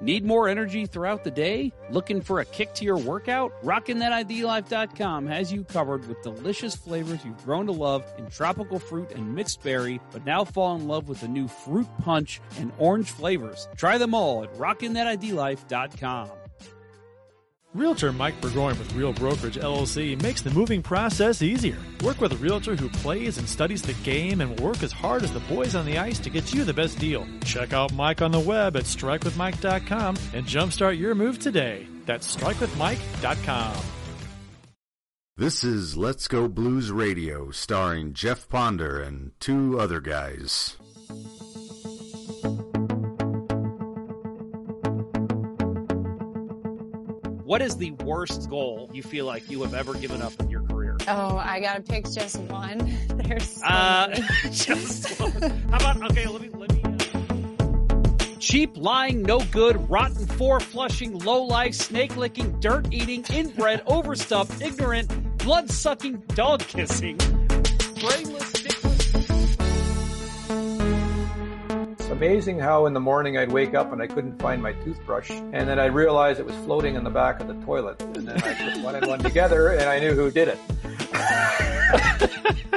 Need more energy throughout the day? Looking for a kick to your workout? RockinThatIDLife.com has you covered with delicious flavors you've grown to love in tropical fruit and mixed berry, but now fall in love with the new fruit punch and orange flavors. Try them all at RockinThatIDLife.com. Realtor Mike Burgoyne with Real Brokerage LLC makes the moving process easier. Work with a realtor who plays and studies the game and will work as hard as the boys on the ice to get you the best deal. Check out Mike on the web at strikewithmike.com and jumpstart your move today. That's strikewithmike.com. This is Let's Go Blues Radio, starring Jeff Ponder and two other guys. What is the worst goal you feel like you have ever given up in your career? Oh, I gotta pick just one. There's so Uh, just one. How about okay? Let me let me. Uh... Cheap, lying, no good, rotten, four flushing, low life, snake licking, dirt eating, inbred, overstuffed, ignorant, blood sucking, dog kissing, brainless, amazing how in the morning I'd wake up and I couldn't find my toothbrush, and then I realized it was floating in the back of the toilet, and then I put one and one together, and I knew who did it.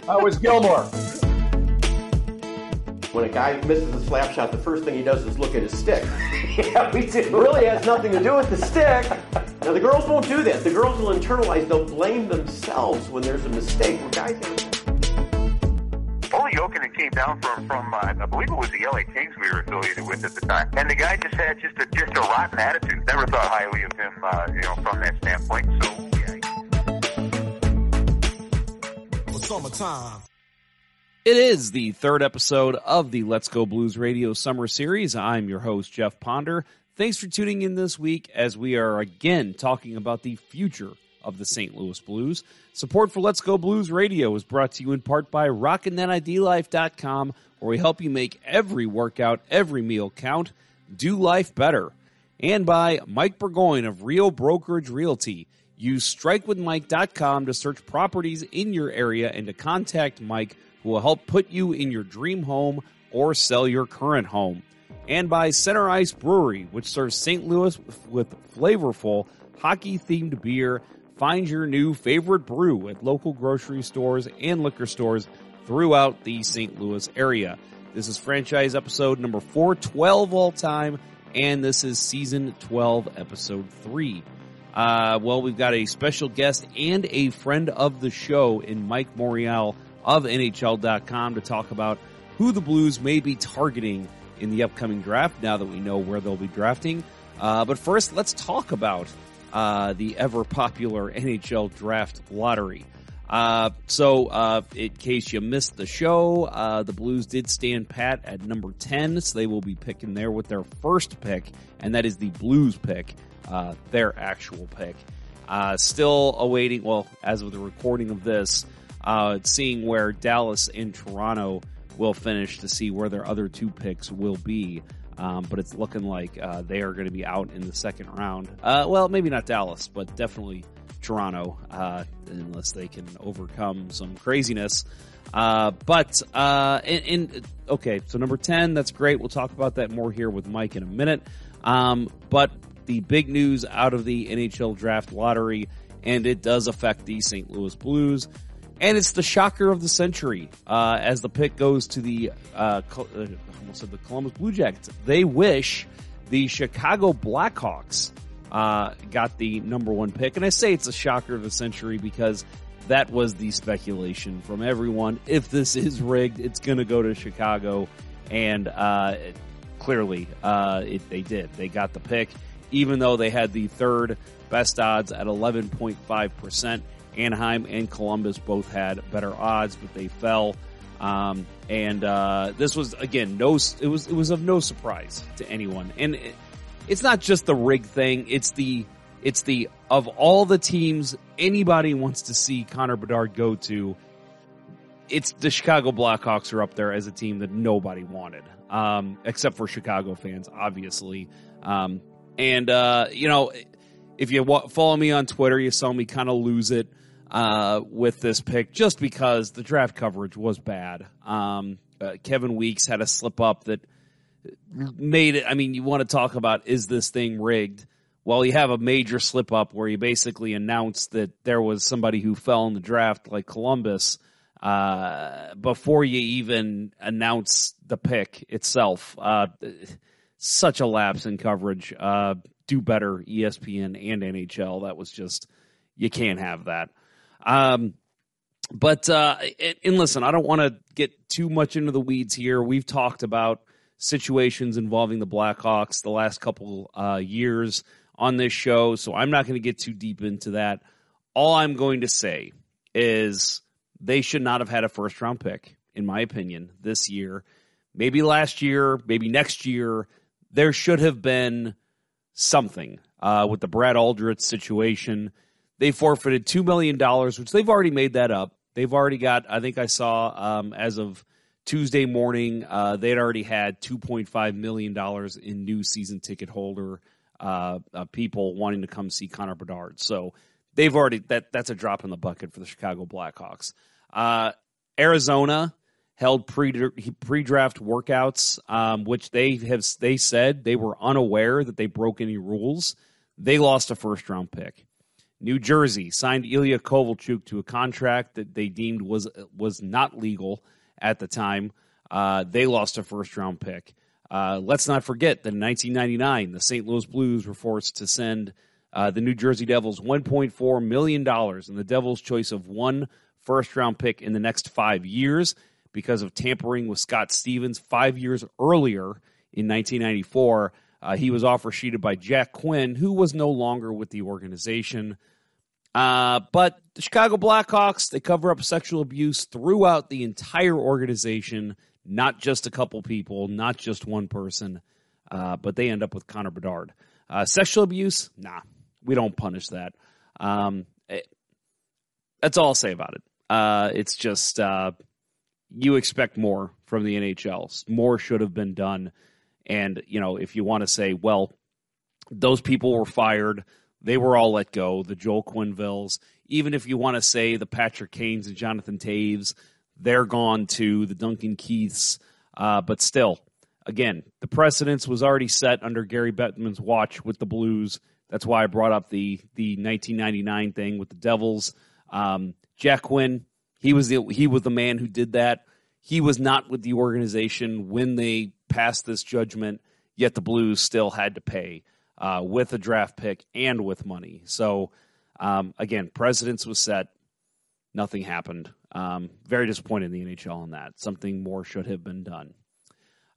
I was Gilmore. When a guy misses a slap shot, the first thing he does is look at his stick. Yeah, we do. It really has nothing to do with the stick. Now the girls won't do that. The girls will internalize. They'll blame themselves when there's a mistake. Where guys, Olli Jokinen came down from from uh, I believe it was the LA Kings we were affiliated with at the time, and the guy just had just a just a rotten attitude. Never thought highly of him, uh, you know, from that standpoint. So yeah. Summertime. It is the third episode of the Let's Go Blues Radio Summer Series. I'm your host, Jeff Ponder. Thanks for tuning in this week as we are again talking about the future of the St. Louis Blues. Support for Let's Go Blues Radio is brought to you in part by RockinThatIDLife.com, where we help you make every workout, every meal count, do life better. And by Mike Burgoyne of Real Brokerage Realty. Use strikewithmike.com to search properties in your area and to contact Mike, who will help put you in your dream home or sell your current home. And by Center Ice Brewery, which serves St. Louis with flavorful hockey themed beer. Find your new favorite brew at local grocery stores and liquor stores throughout the St. Louis area. This is franchise episode number 412 all time, and this is season 12, episode 3. Uh, well, we've got a special guest and a friend of the show in Mike Morreale of NHL.com to talk about who the Blues may be targeting in the upcoming draft now that we know where they'll be drafting. Uh, but first, let's talk about uh, the ever popular NHL draft lottery. Uh, so, uh, in case you missed the show, uh, the Blues did stand pat at number 10, so they will be picking there with their first pick, and that is the Blues pick, uh, their actual pick. Uh, still awaiting, well, as of the recording of this, uh, seeing where Dallas and Toronto will finish to see where their other two picks will be. Um, but it's looking like uh, they are going to be out in the second round. Uh, well, maybe not Dallas, but definitely Toronto, uh, unless they can overcome some craziness. Uh, but uh, in, in okay, so number ten, that's great. We'll talk about that more here with Mike in a minute. Um, but the big news out of the NHL draft lottery, and it does affect the St. Louis Blues. And it's the shocker of the century uh, as the pick goes to the uh, uh, almost said the Columbus Blue Jackets. They wish the Chicago Blackhawks uh, got the number one pick, and I say it's a shocker of the century because that was the speculation from everyone. If this is rigged, it's going to go to Chicago, and uh, it- clearly uh, it, they did. They got the pick, even though they had the third best odds at 11.5 percent. Anaheim and Columbus both had better odds, but they fell. Um, and uh, this was again no, it was it was of no surprise to anyone. And it, it's not just the rig thing; it's the it's the of all the teams anybody wants to see Connor Bedard go to. It's the Chicago Blackhawks are up there as a team that nobody wanted, um, except for Chicago fans, obviously. Um, and uh, you know, if you follow me on Twitter, you saw me kind of lose it uh, with this pick just because the draft coverage was bad. Um, uh, Kevin Weeks had a slip up that made it. I mean, you want to talk about is this thing rigged? Well, you have a major slip up where you basically announce that there was somebody who fell in the draft, like Columbus, uh, before you even announce the pick itself. Uh, such a lapse in coverage. Uh, do better, ESPN and NHL. That was just you can't have that. Um, but uh, and, listen, I don't want to get too much into the weeds here. We've talked about situations involving the Blackhawks the last couple uh, years on this show, so I'm not going to get too deep into that. All I'm going to say is they should not have had a first round pick, in my opinion, this year. Maybe last year, maybe next year. There should have been something uh, with the Brad Aldrich situation. They forfeited $2 million, which they've already made that up. They've already got, I think I saw um, as of Tuesday morning, uh, they'd already had $2.5 million in new season ticket holder uh, uh, people wanting to come see Connor Bedard. So they've already, that that's a drop in the bucket for the Chicago Blackhawks. Uh, Arizona held pre pre draft workouts, um, which they have they said they were unaware that they broke any rules. They lost a first round pick. New Jersey signed Ilya Kovalchuk to a contract that they deemed was was not legal at the time. Uh, they lost a first round pick. Uh, let's not forget that in 1999, the St. Louis Blues were forced to send uh, the New Jersey Devils 1.4 million dollars, and the Devils' choice of one first round pick in the next five years because of tampering with Scott Stevens five years earlier in 1994. Uh, he was offer sheeted by Jack Quinn, who was no longer with the organization. Uh, but the Chicago Blackhawks, they cover up sexual abuse throughout the entire organization, not just a couple people, not just one person, uh, but they end up with Connor Bedard. Uh, sexual abuse, nah, we don't punish that. Um, it, that's all I'll say about it. Uh, it's just uh, you expect more from the NHL. More should have been done. And, you know, if you want to say, well, those people were fired, they were all let go, the Joel Quenneville's, even if you want to say the Patrick Kanes and Jonathan Toews, they're gone too, the Duncan Keiths, uh, but still, again, the precedence was already set under Gary Bettman's watch with the Blues. That's why I brought up the the 1999 thing with the Devils. Um, Jack Quinn, he was the he was the man who did that. He was not with the organization when they passed this judgment, yet the Blues still had to pay uh, with a draft pick and with money. So um, again, precedence was set. Nothing happened. Um, very disappointed in the NHL on that. Something more should have been done.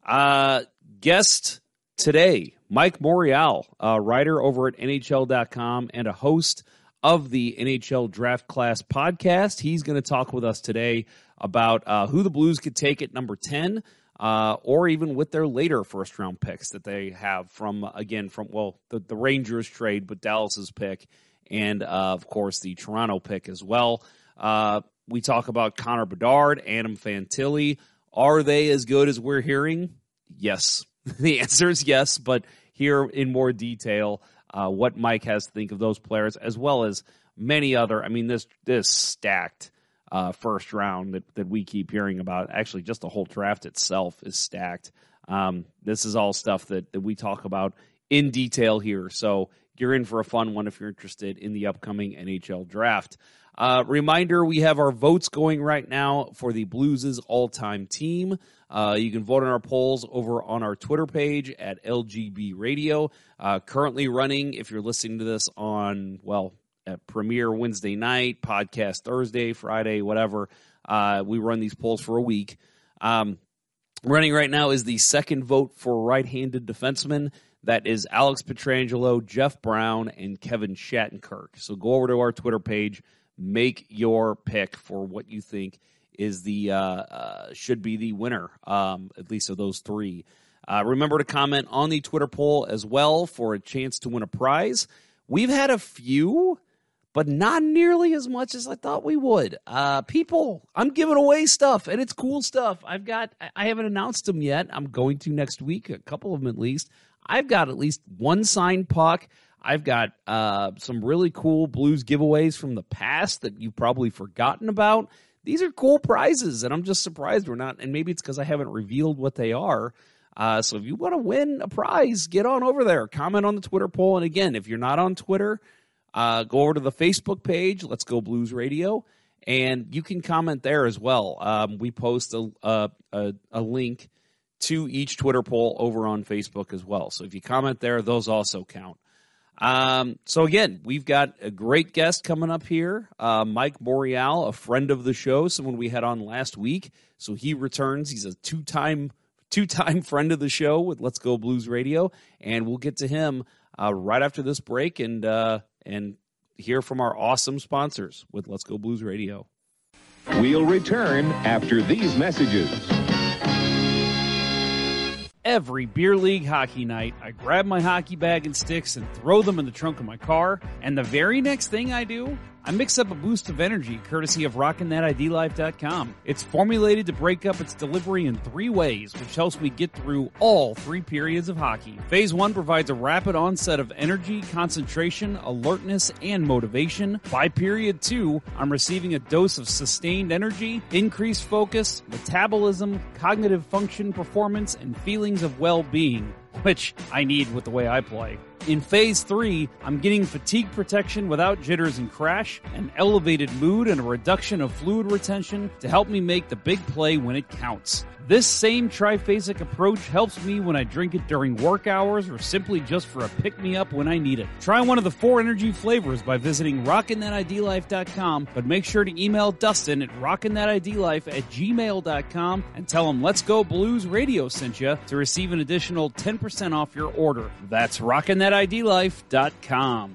Uh, guest today, Mike Morreale, a writer over at NHL.com and a host of the NHL Draft Class podcast. He's going to talk with us today about uh, who the Blues could take at number 10. Uh, or even with their later first round picks that they have from again from well the, the Rangers trade, but Dallas's pick, and uh, of course the Toronto pick as well. Uh, we talk about Connor Bedard, Adam Fantilli. Are they as good as we're hearing? Yes, the answer is yes. But here in more detail, uh, what Mike has to think of those players, as well as many other. I mean, this this stacked uh, first round that that we keep hearing about. Actually, just the whole draft itself is stacked. Um, this is all stuff that that we talk about in detail here. So you're in for a fun one if you're interested in the upcoming NHL draft. Uh, reminder: we have our votes going right now for the Blues' all-time team. Uh, you can vote on our polls over on our Twitter page at LGB Radio. Uh, currently running, if you're listening to this on, well, premiere Wednesday night, podcast Thursday, Friday, whatever. Uh, we run these polls for a week. Um, running right now is the second vote for right handed defenseman. That is Alex Pietrangelo, Jeff Brown, and Kevin Shattenkirk. So go over to our Twitter page, make your pick for what you think is the uh, uh, should be the winner, um, at least of those three. Uh, remember to comment on the Twitter poll as well for a chance to win a prize. We've had a few, but not nearly as much as I thought we would. Uh, people, I'm giving away stuff, and it's cool stuff. I've got, I haven't announced them yet. I'm going to next week, a couple of them at least. I've got at least one signed puck. I've got uh, some really cool blues giveaways from the past that you've probably forgotten about these are cool prizes, and I'm just surprised we're not. And maybe it's because I haven't revealed what they are. Uh, so if you want to win a prize, get on over there. Comment on the Twitter poll. And again, if you're not on Twitter, uh, go over to the Facebook page, Let's Go Blues Radio, and you can comment there as well. Um, we post a, a, a, a link to each Twitter poll over on Facebook as well. So if you comment there, those also count. Um, so again, we've got a great guest coming up here, uh, Mike Morreale, a friend of the show, someone we had on last week. So he returns. He's a two-time two-time friend of the show with Let's Go Blues Radio, and we'll get to him uh, right after this break and uh, and hear from our awesome sponsors with Let's Go Blues Radio. We'll return after these messages. Every beer league hockey night, I grab my hockey bag and sticks and throw them in the trunk of my car, and the very next thing I do, I mix up a boost of energy courtesy of RockinThatIDLife.com. It's formulated to break up its delivery in three ways, which helps me get through all three periods of hockey. Phase one provides a rapid onset of energy, concentration, alertness, and motivation. By period two, I'm receiving a dose of sustained energy, increased focus, metabolism, cognitive function, performance, and feelings of well-being which I need with the way I play. In phase three, I'm getting fatigue protection without jitters and crash, an elevated mood, and a reduction of fluid retention to help me make the big play when it counts. This same triphasic approach helps me when I drink it during work hours or simply just for a pick me up when I need it. Try one of the four energy flavors by visiting rockinthatidlife.com, but make sure to email Dustin at rockinthatidlife at gmail.com and tell him Let's Go Blues Radio sent you to receive an additional 10% off your order. That's rockinthatidlife.com.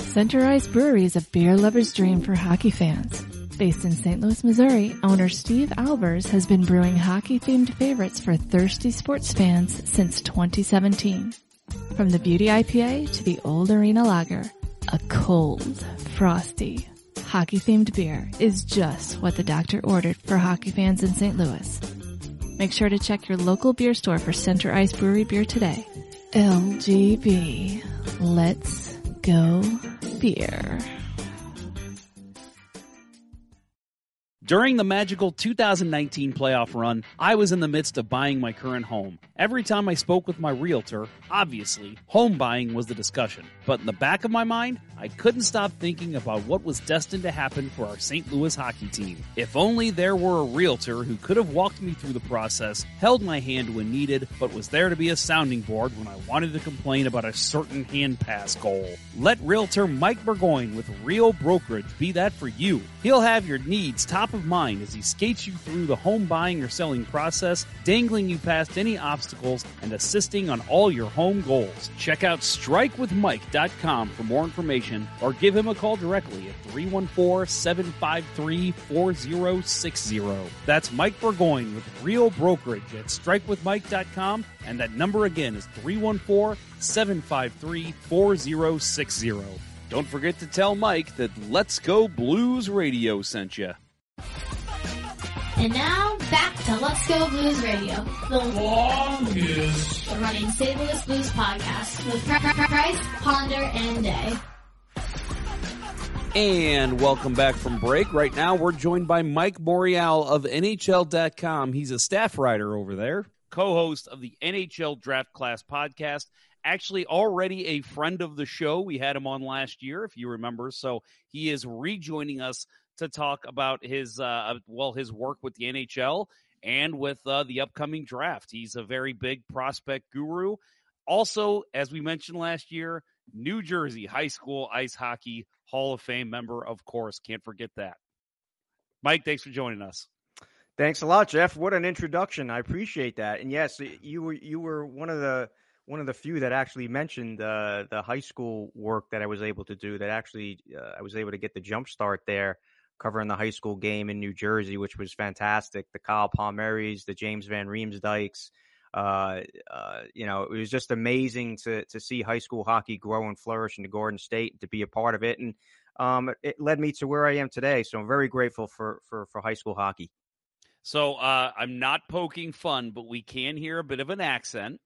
Center Ice Brewery is a beer lover's dream for hockey fans. Based in St. Louis, Missouri, owner Steve Albers has been brewing hockey-themed favorites for thirsty sports fans since 2017. From the Beauty IPA to the Old Arena Lager, a cold, frosty, hockey-themed beer is just what the doctor ordered for hockey fans in St. Louis. Make sure to check your local beer store for Center Ice Brewery beer today. LGB. Let's go beer. During the magical 2019 playoff run, I was in the midst of buying my current home. Every time I spoke with my realtor, obviously, home buying was the discussion. But in the back of my mind, I couldn't stop thinking about what was destined to happen for our St. Louis hockey team. If only there were a realtor who could have walked me through the process, held my hand when needed, but was there to be a sounding board when I wanted to complain about a certain hand pass goal. Let realtor Mike Burgoyne with Real Brokerage be that for you. He'll have your needs top of mind as he skates you through the home buying or selling process, dangling you past any obstacles and assisting on all your home goals. Check out strikewithmike.com for more information or give him a call directly at 314-753-4060. That's Mike Burgoyne with Real Brokerage at strikewithmike.com and that number again is 314-753-4060. Don't forget to tell Mike that Let's Go Blues Radio sent you. And now back to Let's Go Blues Radio, the longest running St. Louis Blues podcast with Price, Ponder, and Day. And welcome back from break. Right now, we're joined by Mike Morreale of NHL.com. He's a staff writer over there, co host of the NHL Draft Class podcast. Actually, already a friend of the show. We had him on last year, if you remember. So he is rejoining us to talk about his, uh, well, his work with the NHL and with uh, the upcoming draft. He's a very big prospect guru. Also, as we mentioned last year, New Jersey high school ice hockey Hall of Fame member, of course. Can't forget that. Mike, thanks for joining us. Thanks a lot, Jeff. What an introduction. I appreciate that. And yes, you were you were one of the one of the few that actually mentioned uh, the high school work that I was able to do. That actually uh, I was able to get the jump start there, covering the high school game in New Jersey, which was fantastic. The Kyle Palmieris, the James Van Riemsdykes, uh, uh, you know, it was just amazing to to see high school hockey grow and flourish in the Garden State to be a part of it, and um, it led me to where I am today. So I'm very grateful for for for high school hockey. So uh, I'm not poking fun, but we can hear a bit of an accent.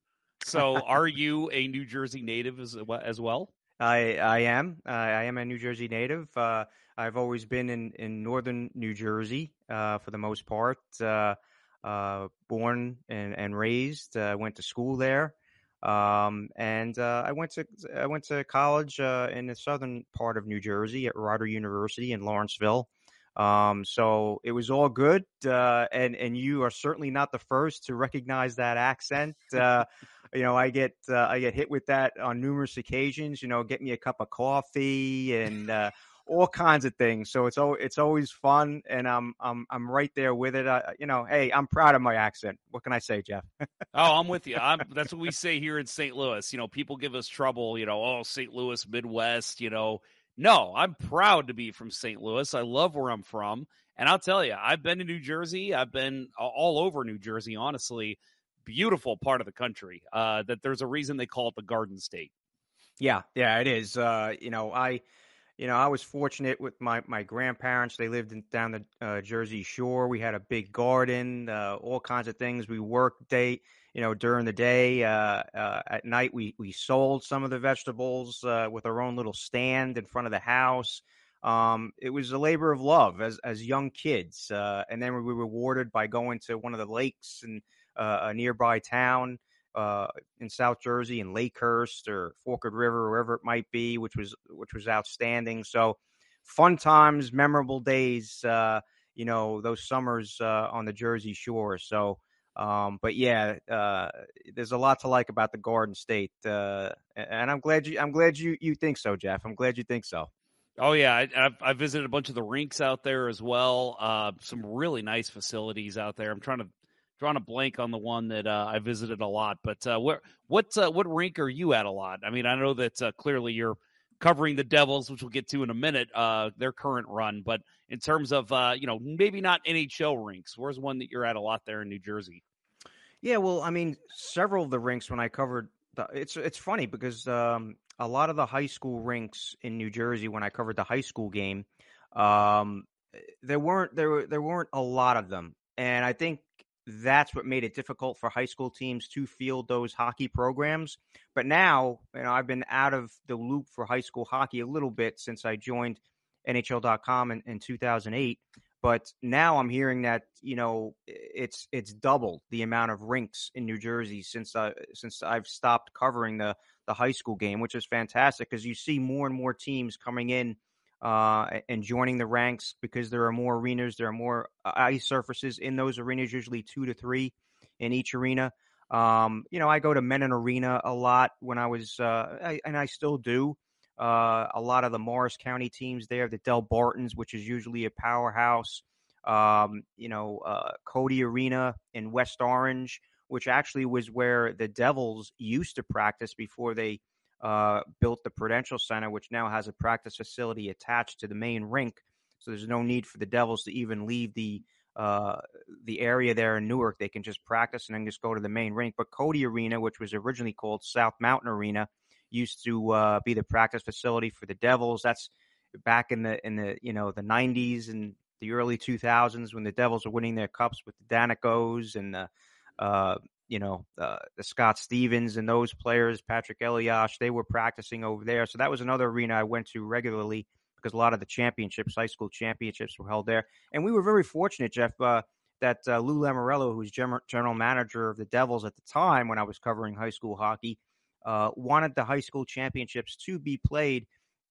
So are you a New Jersey native as as well? I I am. I am a New Jersey native. Uh, I've always been in in northern New Jersey uh, for the most part. Uh, uh, born and, and raised. I went to school there. Um, and uh, I went to I went to college uh, in the southern part of New Jersey at Rider University in Lawrenceville. Um, so it was all good, uh, and and you are certainly not the first to recognize that accent. Uh, you know, I get uh, I get hit with that on numerous occasions. You know, get me a cup of coffee and uh, all kinds of things. So it's always it's always fun, and I'm I'm I'm right there with it. I, you know, hey, I'm proud of my accent. What can I say, Jeff? oh, I'm with you. I'm, that's what we say here in St. Louis. You know, people give us trouble. You know, oh, St. Louis, Midwest. You know, no, I'm proud to be from St. Louis. I love where I'm from, and I'll tell you, I've been to New Jersey. I've been all over New Jersey. Honestly, beautiful part of the country. Uh, that there's a reason they call it the Garden State. Yeah, yeah, it is. Uh, you know, I you know, I was fortunate with my, my grandparents. They lived in, down the uh, Jersey Shore. We had a big garden, uh, all kinds of things. We worked day, you know, during the day. Uh, uh at night, we we sold some of the vegetables uh, with our own little stand in front of the house. Um, it was a labor of love as as young kids, uh, and then we were rewarded by going to one of the lakes in a nearby town uh, in South Jersey in Lakehurst or Forked River, wherever it might be, which was which was outstanding. So fun times, memorable days. Uh, you know those summers uh, on the Jersey Shore. So, um, but yeah, uh, there's a lot to like about the Garden State, uh, and I'm glad you I'm glad you you think so, Jeff. I'm glad you think so. Oh yeah, I, I've, I visited a bunch of the rinks out there as well. Uh, some really nice facilities out there. I'm trying to drawing a blank on the one that uh, I visited a lot. But uh, where what uh, what rink are you at a lot? I mean, I know that uh, clearly you're covering the Devils, which we'll get to in a minute, uh, their current run. But in terms of uh, you know maybe not NHL rinks, where's one that you're at a lot there in New Jersey? Yeah, well, I mean, several of the rinks when I covered. The, it's it's funny because um, a lot of the high school rinks in New Jersey when I covered the high school game, um, there weren't there there weren't a lot of them, and I think that's what made it difficult for high school teams to field those hockey programs. But now, you know, I've been out of the loop for high school hockey a little bit since I joined NHL.com in, in 2008. But now I'm hearing that you know it's it's doubled the amount of rinks in New Jersey since I since I've stopped covering the the high school game, which is fantastic because you see more and more teams coming in uh, and joining the ranks because there are more arenas, there are more uh, ice surfaces in those arenas, usually two to three in each arena. Um, you know, I go to Mennen Arena a lot when I was, uh, I, and I still do. Uh, a lot of the Morris County teams there, the Delbartons, which is usually a powerhouse. Um, you know, uh, Codey Arena in West Orange, which actually was where the Devils used to practice before they uh, built the Prudential Center, which now has a practice facility attached to the main rink. So there's no need for the Devils to even leave the uh, the area there in Newark. They can just practice and then just go to the main rink. But Codey Arena, which was originally called South Mountain Arena, used to uh, be the practice facility for the Devils. That's back in the in the you know the 90s and the early 2000s when the Devils were winning their cups with the Daneykos and the uh, you know, uh, the Scott Stevens and those players, Patrick Elias, they were practicing over there. So that was another arena I went to regularly because a lot of the championships, high school championships, were held there. And we were very fortunate, Jeff, uh, that uh, Lou Lamoriello, who was general manager of the Devils at the time when I was covering high school hockey, uh, wanted the high school championships to be played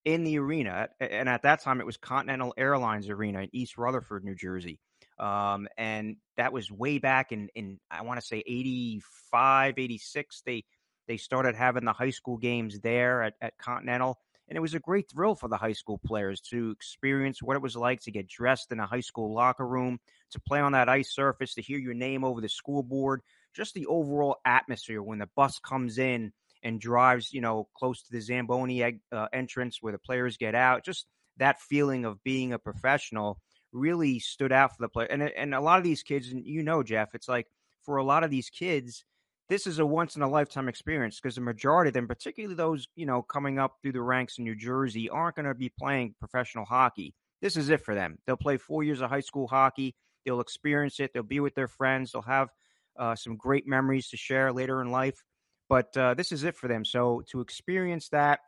in the arena. And at that time, it was Continental Airlines Arena in East Rutherford, New Jersey. Um, and that was way back in, in I want to say 85, 86. They, they started having the high school games there at, at Continental. And it was a great thrill for the high school players to experience what it was like to get dressed in a high school locker room, to play on that ice surface, to hear your name over the scoreboard, just the overall atmosphere when the bus comes in and drives, you know, close to the Zamboni uh, entrance where the players get out. Just that feeling of being a professional really stood out for the player. And and a lot of these kids, and you know, Jeff, it's like for a lot of these kids, this is a once in a lifetime experience because the majority of them, particularly those you know coming up through the ranks in New Jersey, aren't going to be playing professional hockey. This is it for them. They'll play four years of high school hockey. They'll experience it. They'll be with their friends. They'll have uh, some great memories to share later in life. But uh, this is it for them. So to experience that,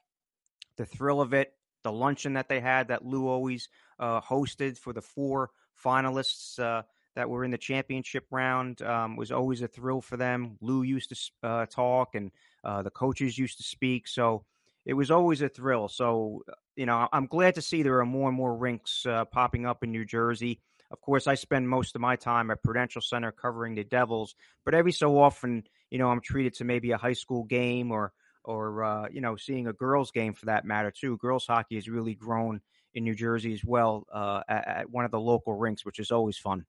the thrill of it, the luncheon that they had that Lou always uh, hosted for the four finalists uh, that were in the championship round um, was always a thrill for them. Lou used to uh, talk, and uh, the coaches used to speak, so it was always a thrill. So you know, I'm glad to see there are more and more rinks uh, popping up in New Jersey. Of course, I spend most of my time at Prudential Center covering the Devils, but every so often, you know, I'm treated to maybe a high school game or or uh, you know, seeing a girls game for that matter too. Girls hockey has really grown in New Jersey as well uh, at, at, one of the local rinks, which is always fun.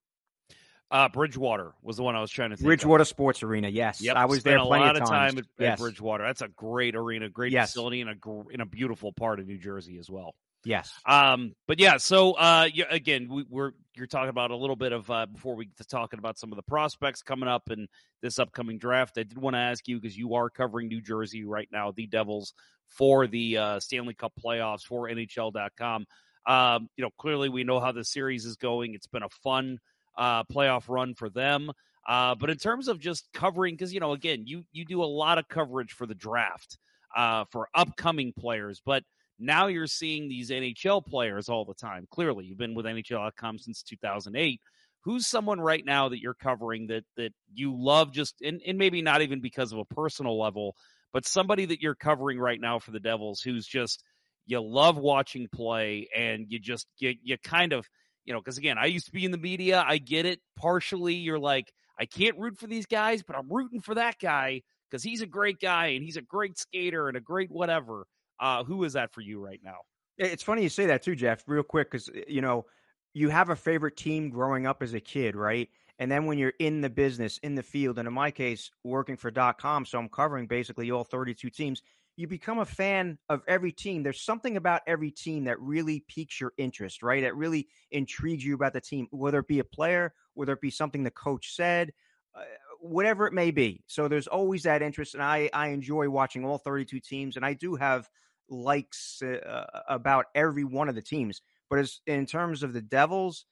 Uh, Bridgewater was the one I was trying to think. Bridgewater of. Sports Arena, yes. Yep, I was Spent there a lot of, of time at, yes. at, Bridgewater. That's a great arena, great yes. facility, and a in a beautiful part of New Jersey as well. Yes. Um, but yeah, so uh, yeah, again, we, are you're talking about a little bit of uh, before we get to talking about some of the prospects coming up in this upcoming draft. I did want to ask you because you are covering New Jersey right now, the Devils for the uh, Stanley Cup playoffs for NHL.com. Um, you know, clearly we know how the series is going. It's been a fun uh, playoff run for them. Uh, but in terms of just covering, because you know, again, you you do a lot of coverage for the draft uh, for upcoming players, but now you're seeing these NHL players all the time. Clearly, you've been with NHL.com since 2008. Who's someone right now that you're covering that that you love just and, and maybe not even because of a personal level, but somebody that you're covering right now for the Devils who's just you love watching play and you just you, you kind of you know because again I used to be in the media I get it partially you're like I can't root for these guys but I'm rooting for that guy because he's a great guy and he's a great skater and a great whatever uh, who is that for you right now? It's funny you say that too, Jeff. Real quick, because you know you have a favorite team growing up as a kid, right? And then when you're in the business, in the field, and in my case, working for .com, so I'm covering basically all 32 teams. You become a fan of every team. There's something about every team that really piques your interest, right? That really intrigues you about the team, whether it be a player, whether it be something the coach said, uh, whatever it may be. So there's always that interest, and I I enjoy watching all 32 teams, and I do have likes uh, about every one of the teams. But as in terms of the Devils,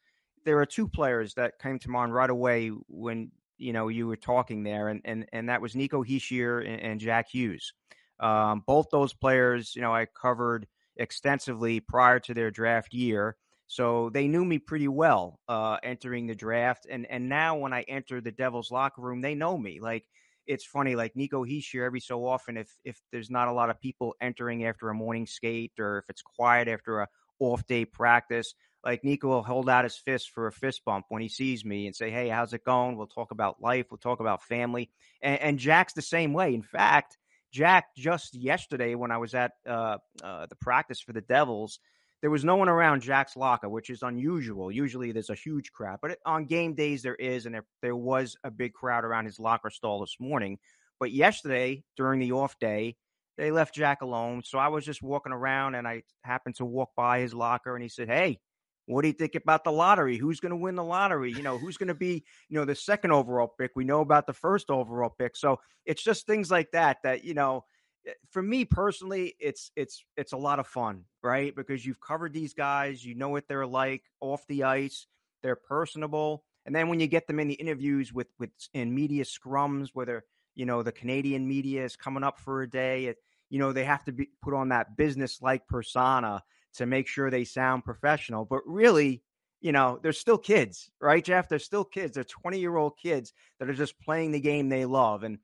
there are two players that came to mind right away when you know you were talking there, and and and that was Nico Hischier and, and Jack Hughes. Um, both those players, you know, I covered extensively prior to their draft year, so they knew me pretty well uh, entering the draft. And and now when I enter the Devils locker room, they know me. Like it's funny, like Nico Hischier, every so often, if if there's not a lot of people entering after a morning skate, or if it's quiet after a off day practice, like Nico will hold out his fist for a fist bump when he sees me and say, "Hey, how's it going?" We'll talk about life. We'll talk about family. And, and Jack's the same way. In fact, Jack just yesterday when I was at uh, uh, the practice for the Devils, there was no one around Jack's locker, which is unusual. Usually there's a huge crowd, but on game days there is, and there, there was a big crowd around his locker stall this morning. But yesterday, during the off day, they left Jack alone. So I was just walking around and I happened to walk by his locker and he said, Hey, what do you think about the lottery? Who's going to win the lottery? You know, who's going to be, you know, the second overall pick? We know about the first overall pick. So it's just things like that that, you know, Eh, for me personally, it's it's it's a lot of fun, right? Because you've covered these guys, you know what they're like off the ice, they're personable, and then when you get them in the interviews with with in media scrums, whether you know the Canadian media is coming up for a day, it, you know they have to be put on that business like persona to make sure they sound professional, but really. You know, they're still kids, right, Jeff? They're still kids. They're 20 year old kids that are just playing the game they love. And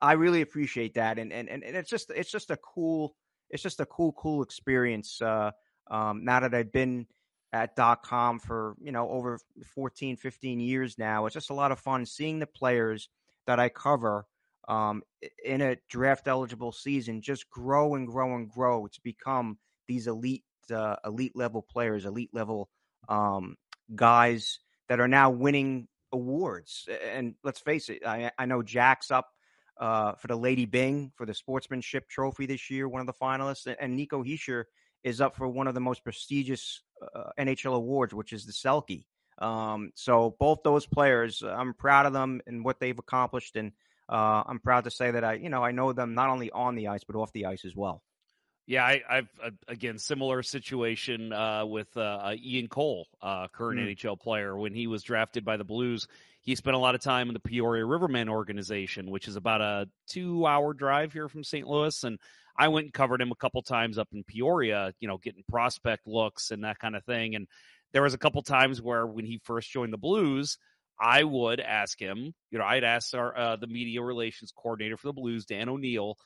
I really appreciate that, and and and it's just it's just a cool it's just a cool cool experience. Uh, um, now that I've been at dot .com for you know over 14, 15 years now, it's just a lot of fun seeing the players that I cover um, in a draft eligible season just grow and grow and grow to become these elite uh, elite level players, elite level um, guys that are now winning awards. And let's face it, I, I know Jack's up uh, for the Lady Byng for the sportsmanship trophy this year, one of the finalists, and Nico Hischier is up for one of the most prestigious uh, NHL awards, which is the Selke. Um, so both those players, I'm proud of them and what they've accomplished, and uh, I'm proud to say that I, you know, I know them not only on the ice but off the ice as well. Yeah, I, have uh, again similar situation uh, with uh, uh Ian Cole, uh, current mm. NHL player. When he was drafted by the Blues, he spent a lot of time in the Peoria Rivermen organization, which is about a two-hour drive here from St. Louis. And I went and covered him a couple times up in Peoria, you know, getting prospect looks and that kind of thing. And there was a couple times where when he first joined the Blues, I would ask him, you know, I'd ask our uh, the media relations coordinator for the Blues, Dan O'Neill,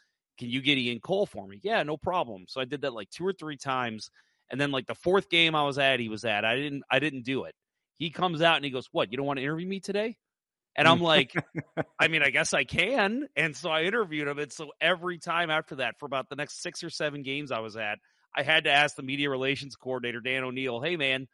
can you get Ian Cole for me? Yeah, no problem. So I did that like two or three times. And then like the fourth game I was at, he was at. I didn't I didn't do it. He comes out and he goes, What, you don't want to interview me today? And I'm like, I mean, I guess I can. And so I interviewed him. And so every time after that, for about the next six or seven games I was at, I had to ask the media relations coordinator, Dan O'Neill, hey, man,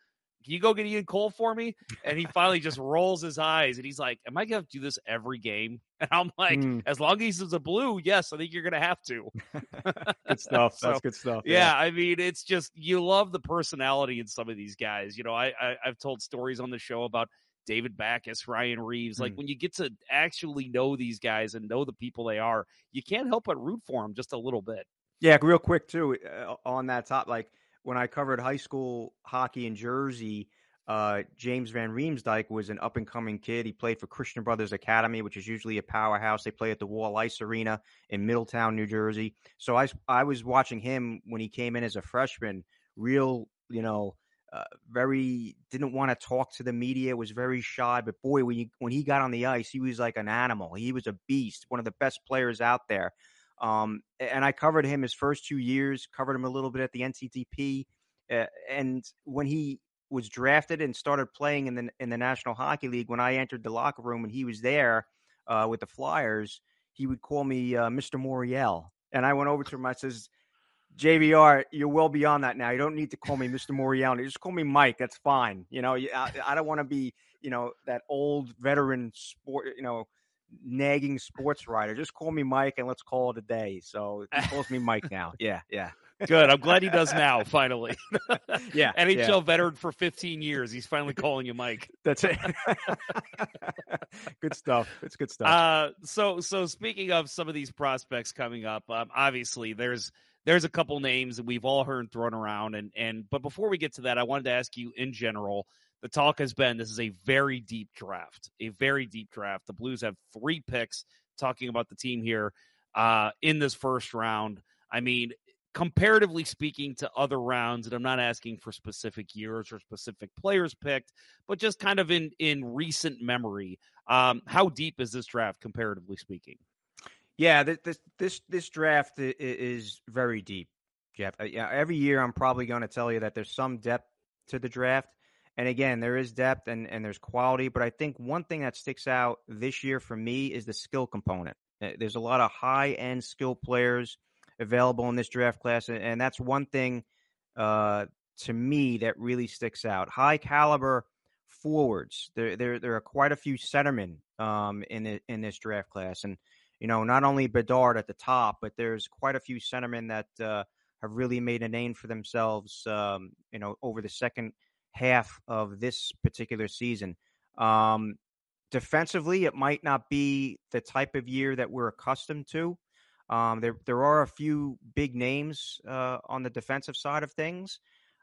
can you go get Ian Cole for me? And he finally just rolls his eyes and he's like, Am I going to do this every game? And I'm like, mm. As long as he's a blue, yes, I think you're going to have to. good stuff. so, That's good stuff. Yeah. yeah. I mean, it's just, you love the personality in some of these guys. You know, I, I I've told stories on the show about David Backes, Ryan Reaves. Like mm. when you get to actually know these guys and know the people they are, you can't help but root for them just a little bit. Yeah, real quick too uh, on that top, like when I covered high school hockey in Jersey, uh, James Van Riemsdyk was an up and coming kid. He played for Christian Brothers Academy, which is usually a powerhouse. They play at the Wall Ice Arena in Middletown, New Jersey. So I I was watching him when he came in as a freshman. Real, you know, uh, very didn't want to talk to the media. Was very shy. But boy, when he when he got on the ice, he was like an animal. He was a beast. One of the best players out there. Um, and I covered him his first two years, covered him a little bit at the NTDP. Uh, and when he was drafted and started playing in the in the National Hockey League, when I entered the locker room and he was there uh, with the Flyers, he would call me uh, Mr. Morreale. And I went over to him. I says, JVR, you're well beyond that now. You don't need to call me Mr. Morreale. Just call me Mike. That's fine. You know, I, I don't want to be, you know, that old veteran sport, you know, nagging sports writer. Just call me Mike and let's call it a day. So he calls me Mike now. Yeah, yeah. Good. I'm glad he does now, finally. yeah. NHL yeah. veteran for 15 years. He's finally calling you Mike. That's it. good stuff. It's good stuff. Uh, so, so speaking of some of these prospects coming up, um, obviously there's there's a couple names that we've all heard thrown around, and and but before we get to that, I wanted to ask you in general the talk has been this is a very deep draft, a very deep draft. The Blues have three picks. Talking about the team here uh, in this first round, I mean, comparatively speaking to other rounds, and I'm not asking for specific years or specific players picked, but just kind of in in recent memory, um, how deep is this draft comparatively speaking? Yeah, this this this draft is very deep, Jeff. Uh, yeah, every year I'm probably going to tell you that there's some depth to the draft. And again, there is depth and, and there's quality, but I think one thing that sticks out this year for me is the skill component. Uh, there's a lot of high end skill players available in this draft class, and that's one thing uh, to me that really sticks out. High caliber forwards. There, there, there are quite a few centermen um, in the, in this draft class, and you know, not only Bedard at the top, but there's quite a few centermen that uh, have really made a name for themselves. Um, you know, over the second half of this particular season. Um, defensively, it might not be the type of year that we're accustomed to. Um, there, there are a few big names uh, on the defensive side of things,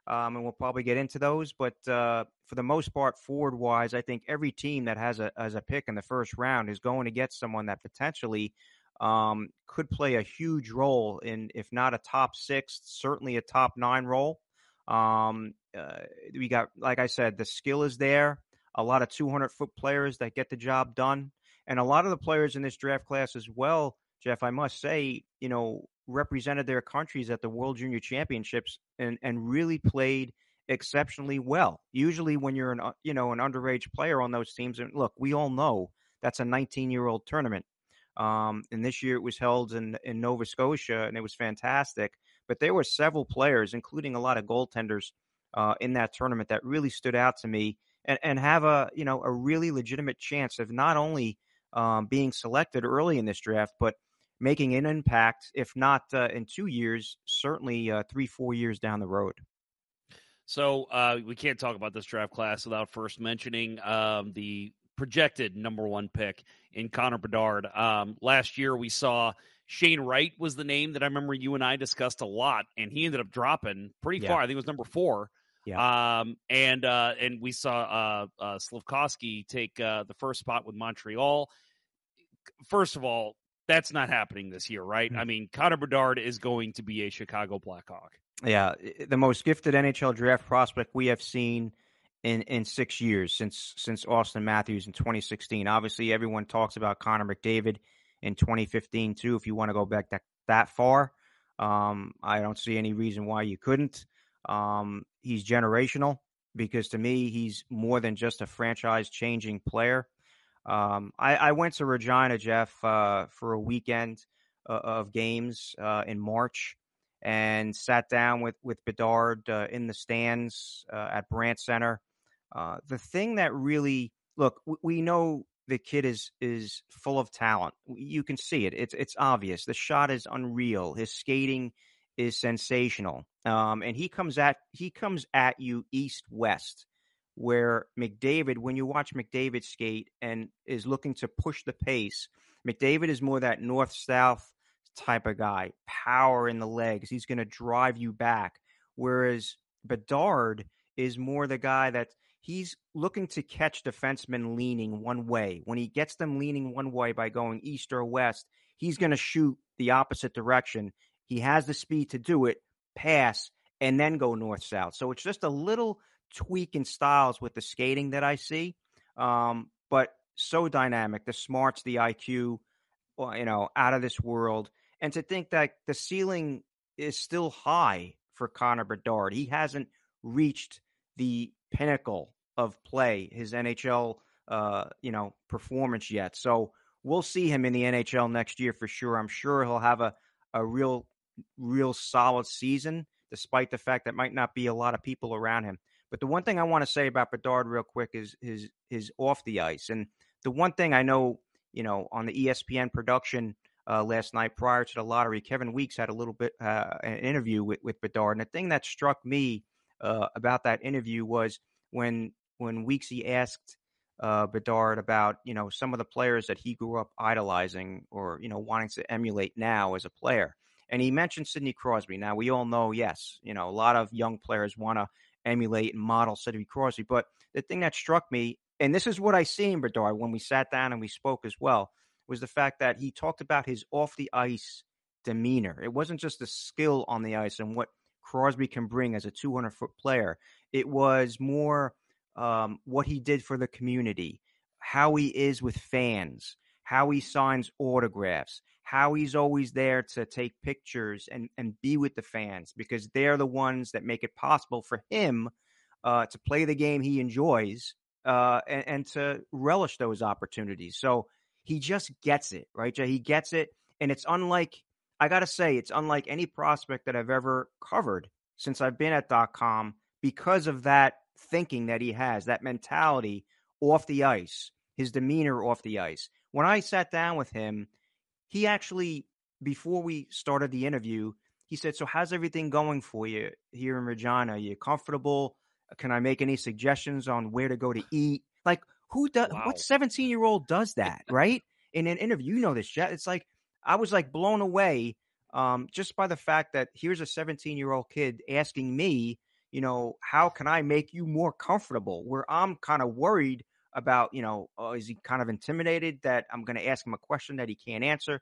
um, and we'll probably get into those. But uh, for the most part, forward wise, I think every team that has a has a pick in the first round is going to get someone that potentially um, could play a huge role in, if not a top six, certainly a top nine role. Um, uh, we got, like I said, the skill is there. A lot of 200 foot players that get the job done, and a lot of the players in this draft class as well. Jeff, I must say, you know, represented their countries at the World Junior Championships and and really played exceptionally well. Usually, when you're an uh, you know an underage player on those teams, and look, we all know that's a 19 year old tournament. Um, and this year it was held in in Nova Scotia, and it was fantastic. But there were several players, including a lot of goaltenders, uh, in that tournament that really stood out to me and, and have a you know a really legitimate chance of not only um, being selected early in this draft, but making an impact, if not uh, in two years, certainly uh, three, four years down the road. So uh, we can't talk about this draft class without first mentioning um, the projected number one pick in Connor Bedard. Um, last year we saw Shane Wright was the name that I remember you and I discussed a lot, and he ended up dropping pretty yeah. far. I think it was number four. Yeah. Um, and uh, and we saw uh, uh, Slafkovsky take uh, the first spot with Montreal. First of all, that's not happening this year, right? Mm-hmm. I mean, Connor Bedard is going to be a Chicago Blackhawk. Yeah, the most gifted NHL draft prospect we have seen in in six years since since Auston Matthews in 2016. Obviously, everyone talks about Connor McDavid in 2015 too. If you want to go back that that far, um, I don't see any reason why you couldn't. Um, he's generational because to me, he's more than just a franchise changing player. Um, I, I, went to Regina, Jeff, uh, for a weekend uh, of games uh, in March and sat down with with Bedard uh, in the stands uh, at Brandt Center. Uh, the thing that really look, we know the kid is is full of talent. You can see it. It's it's obvious. The shot is unreal. His skating is sensational. Um, and he comes at he comes at you east west, where McDavid, when you watch McDavid skate and is looking to push the pace, McDavid is more that north south type of guy, power in the legs. He's going to drive you back. Whereas Bedard is more the guy that he's looking to catch defensemen leaning one way. When he gets them leaning one way by going east or west, he's going to shoot the opposite direction. He has the speed to do it, pass, and then go north south. So it's just a little tweak in styles with the skating that I see. Um, but so dynamic, the smarts, the IQ, you know, out of this world. And to think that the ceiling is still high for Connor Bedard. He hasn't reached the pinnacle of play, his NHL, uh, you know, performance yet. So we'll see him in the NHL next year for sure. I'm sure he'll have a, a real, real solid season, despite the fact that might not be a lot of people around him. But the one thing I want to say about Bedard real quick is his his off the ice. And the one thing I know, you know, on the ESPN production uh, last night prior to the lottery, Kevin Weeks had a little bit uh, an interview with with Bedard. And the thing that struck me uh, about that interview was when when Weeksy asked uh, Bedard about you know some of the players that he grew up idolizing or you know wanting to emulate now as a player, and he mentioned Sidney Crosby. Now we all know, yes, you know a lot of young players want to emulate and model Sidney Crosby, but the thing that struck me, and this is what I see in Bedard when we sat down and we spoke as well, was the fact that he talked about his off the ice demeanor. It wasn't just the skill on the ice and what Crosby can bring as a 200 foot player. It was more um, what he did for the community, how he is with fans, how he signs autographs, how he's always there to take pictures and, and be with the fans because they're the ones that make it possible for him uh, to play the game he enjoys uh, and, and, to relish those opportunities. So he just gets it, right? He gets it. And it's unlike, I got to say, it's unlike any prospect that I've ever covered since I've been at dot .com because of that thinking that he has, that mentality off the ice, his demeanor off the ice. When I sat down with him, he actually, before we started the interview, he said, So, how's everything going for you here in Regina? Are you comfortable? Can I make any suggestions on where to go to eat? Like, who does wow. what 17 year old does that, right? In an interview, you know this, Jet. It's like, I was like blown away um, just by the fact that here's a 17 year old kid asking me you know, how can I make you more comfortable? Where I'm kind of worried about, you know, uh, is he kind of intimidated that I'm going to ask him a question that he can't answer?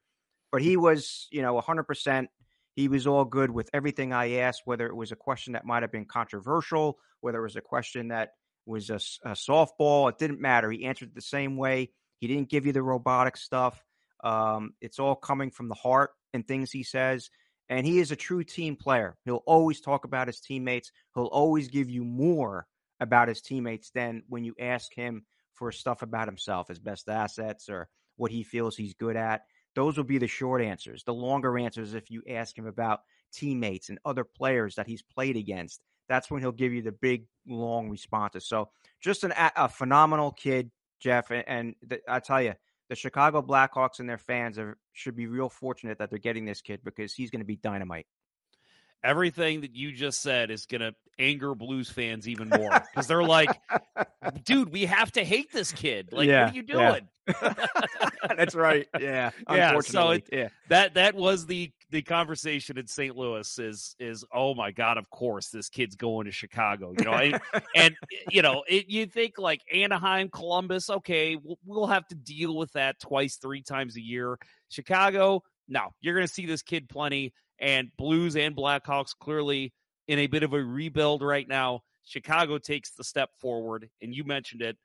But he was, you know, 100%. He was all good with everything I asked, whether it was a question that might have been controversial, whether it was a question that was a, a softball. It didn't matter. He answered the same way. He didn't give you the robotic stuff. Um, it's all coming from the heart and things he says. And he is a true team player. He'll always talk about his teammates. He'll always give you more about his teammates than when you ask him for stuff about himself, his best assets, or what he feels he's good at. Those will be the short answers. The longer answers, if you ask him about teammates and other players that he's played against, that's when he'll give you the big, long responses. So, just an, a phenomenal kid, Jeff. And, and I tell you, the Chicago Blackhawks and their fans are, should be real fortunate that they're getting this kid because he's going to be dynamite. Everything that you just said is going to anger Blues fans even more because they're like, dude, we have to hate this kid. Like, yeah, what are you doing? Yeah. That's right. Yeah. Yeah. So it, yeah. that that was the the conversation in St. Louis is is oh my god, of course this kid's going to Chicago. You know, and, and you know it, you think like Anaheim, Columbus, okay, we'll, we'll have to deal with that twice, three times a year. Chicago, no, you're going to see this kid plenty. And Blues and Blackhawks clearly in a bit of a rebuild right now. Chicago takes the step forward, and you mentioned it.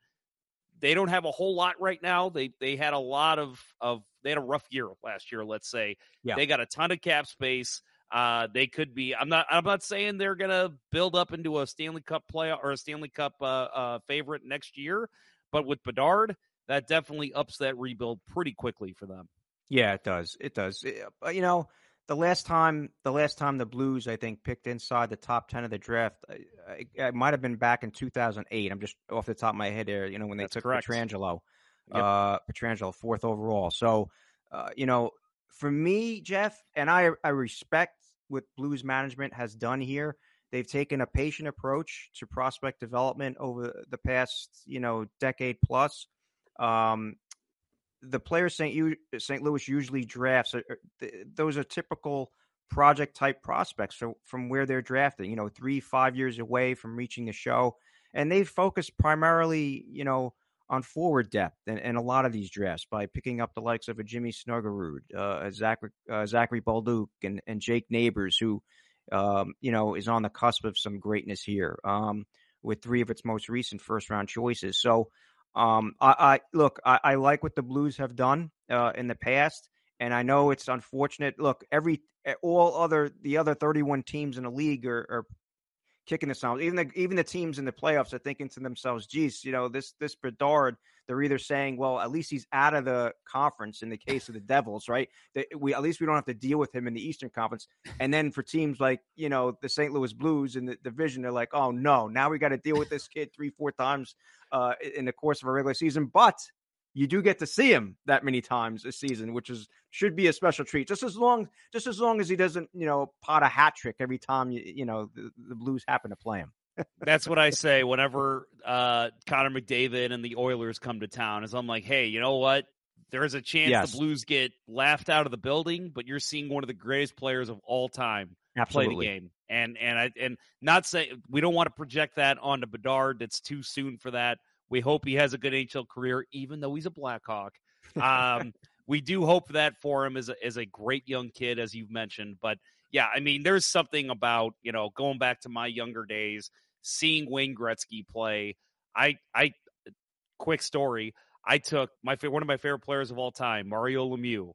They don't have a whole lot right now. They they had a lot of of they had a rough year last year. Let's say Yeah. they got a ton of cap space. Uh, they could be. I'm not. I'm not saying they're gonna build up into a Stanley Cup play or a Stanley Cup uh, uh, favorite next year, but with Bedard, that definitely ups that rebuild pretty quickly for them. Yeah, it does. It does. It- you know, the last time the last time the Blues I think picked inside the top 10 of the draft, I, I, it might have been back in 2008. I'm just off the top of my head there, you know, when they That's took correct. Pietrangelo. Yep. Uh Pietrangelo fourth overall. So, uh, you know, for me, Jeff, and I I respect what Blues management has done here. They've taken a patient approach to prospect development over the past, you know, decade plus. Um, the players St. U- St. Louis usually drafts, are, th- those are typical project type prospects from, from where they're drafted, you know, three, five years away from reaching the show. And they focus primarily, you know, on forward depth and, in a lot of these drafts by picking up the likes of a Jimmy Snuggerud, uh, Zachary, uh, Zachary Bolduc, and, and Jake Neighbours, who, um, you know, is on the cusp of some greatness here um, with three of its most recent first round choices. So, um, I, I look, I, I like what the Blues have done uh, in the past, and I know it's unfortunate. Look, every eh, all other the other thirty one teams in the league are, are kicking the sound. Even the even the teams in the playoffs are thinking to themselves, "Geez, you know this this Bedard." They're either saying, "Well, at least he's out of the conference." In the case of the Devils, right? That we at least we don't have to deal with him in the Eastern Conference. And then for teams like you know the St. Louis Blues in the division, they're like, "Oh no, now we got to deal with this kid three four times uh, in the course of a regular season." But you do get to see him that many times a season, which is should be a special treat. Just as long, just as long as he doesn't, you know, pot a hat trick every time you, you know, the, the Blues happen to play him. That's what I say whenever uh, Connor McDavid and the Oilers come to town. Is I'm like, hey, you know what? There's a chance Yes. the Blues get laughed out of the building, but you're seeing one of the greatest players of all time Absolutely. play the game. And and I and not say we don't want to project that onto Bedard. It's too soon for that. We hope he has a good NHL career, even though he's a Blackhawk. Um, we do hope that for him as a, as a great young kid, as you've mentioned. But yeah, I mean, there's something about you know going back to my younger days, seeing Wayne Gretzky play. I I quick story. I took my one of my favorite players of all time, Mario Lemieux.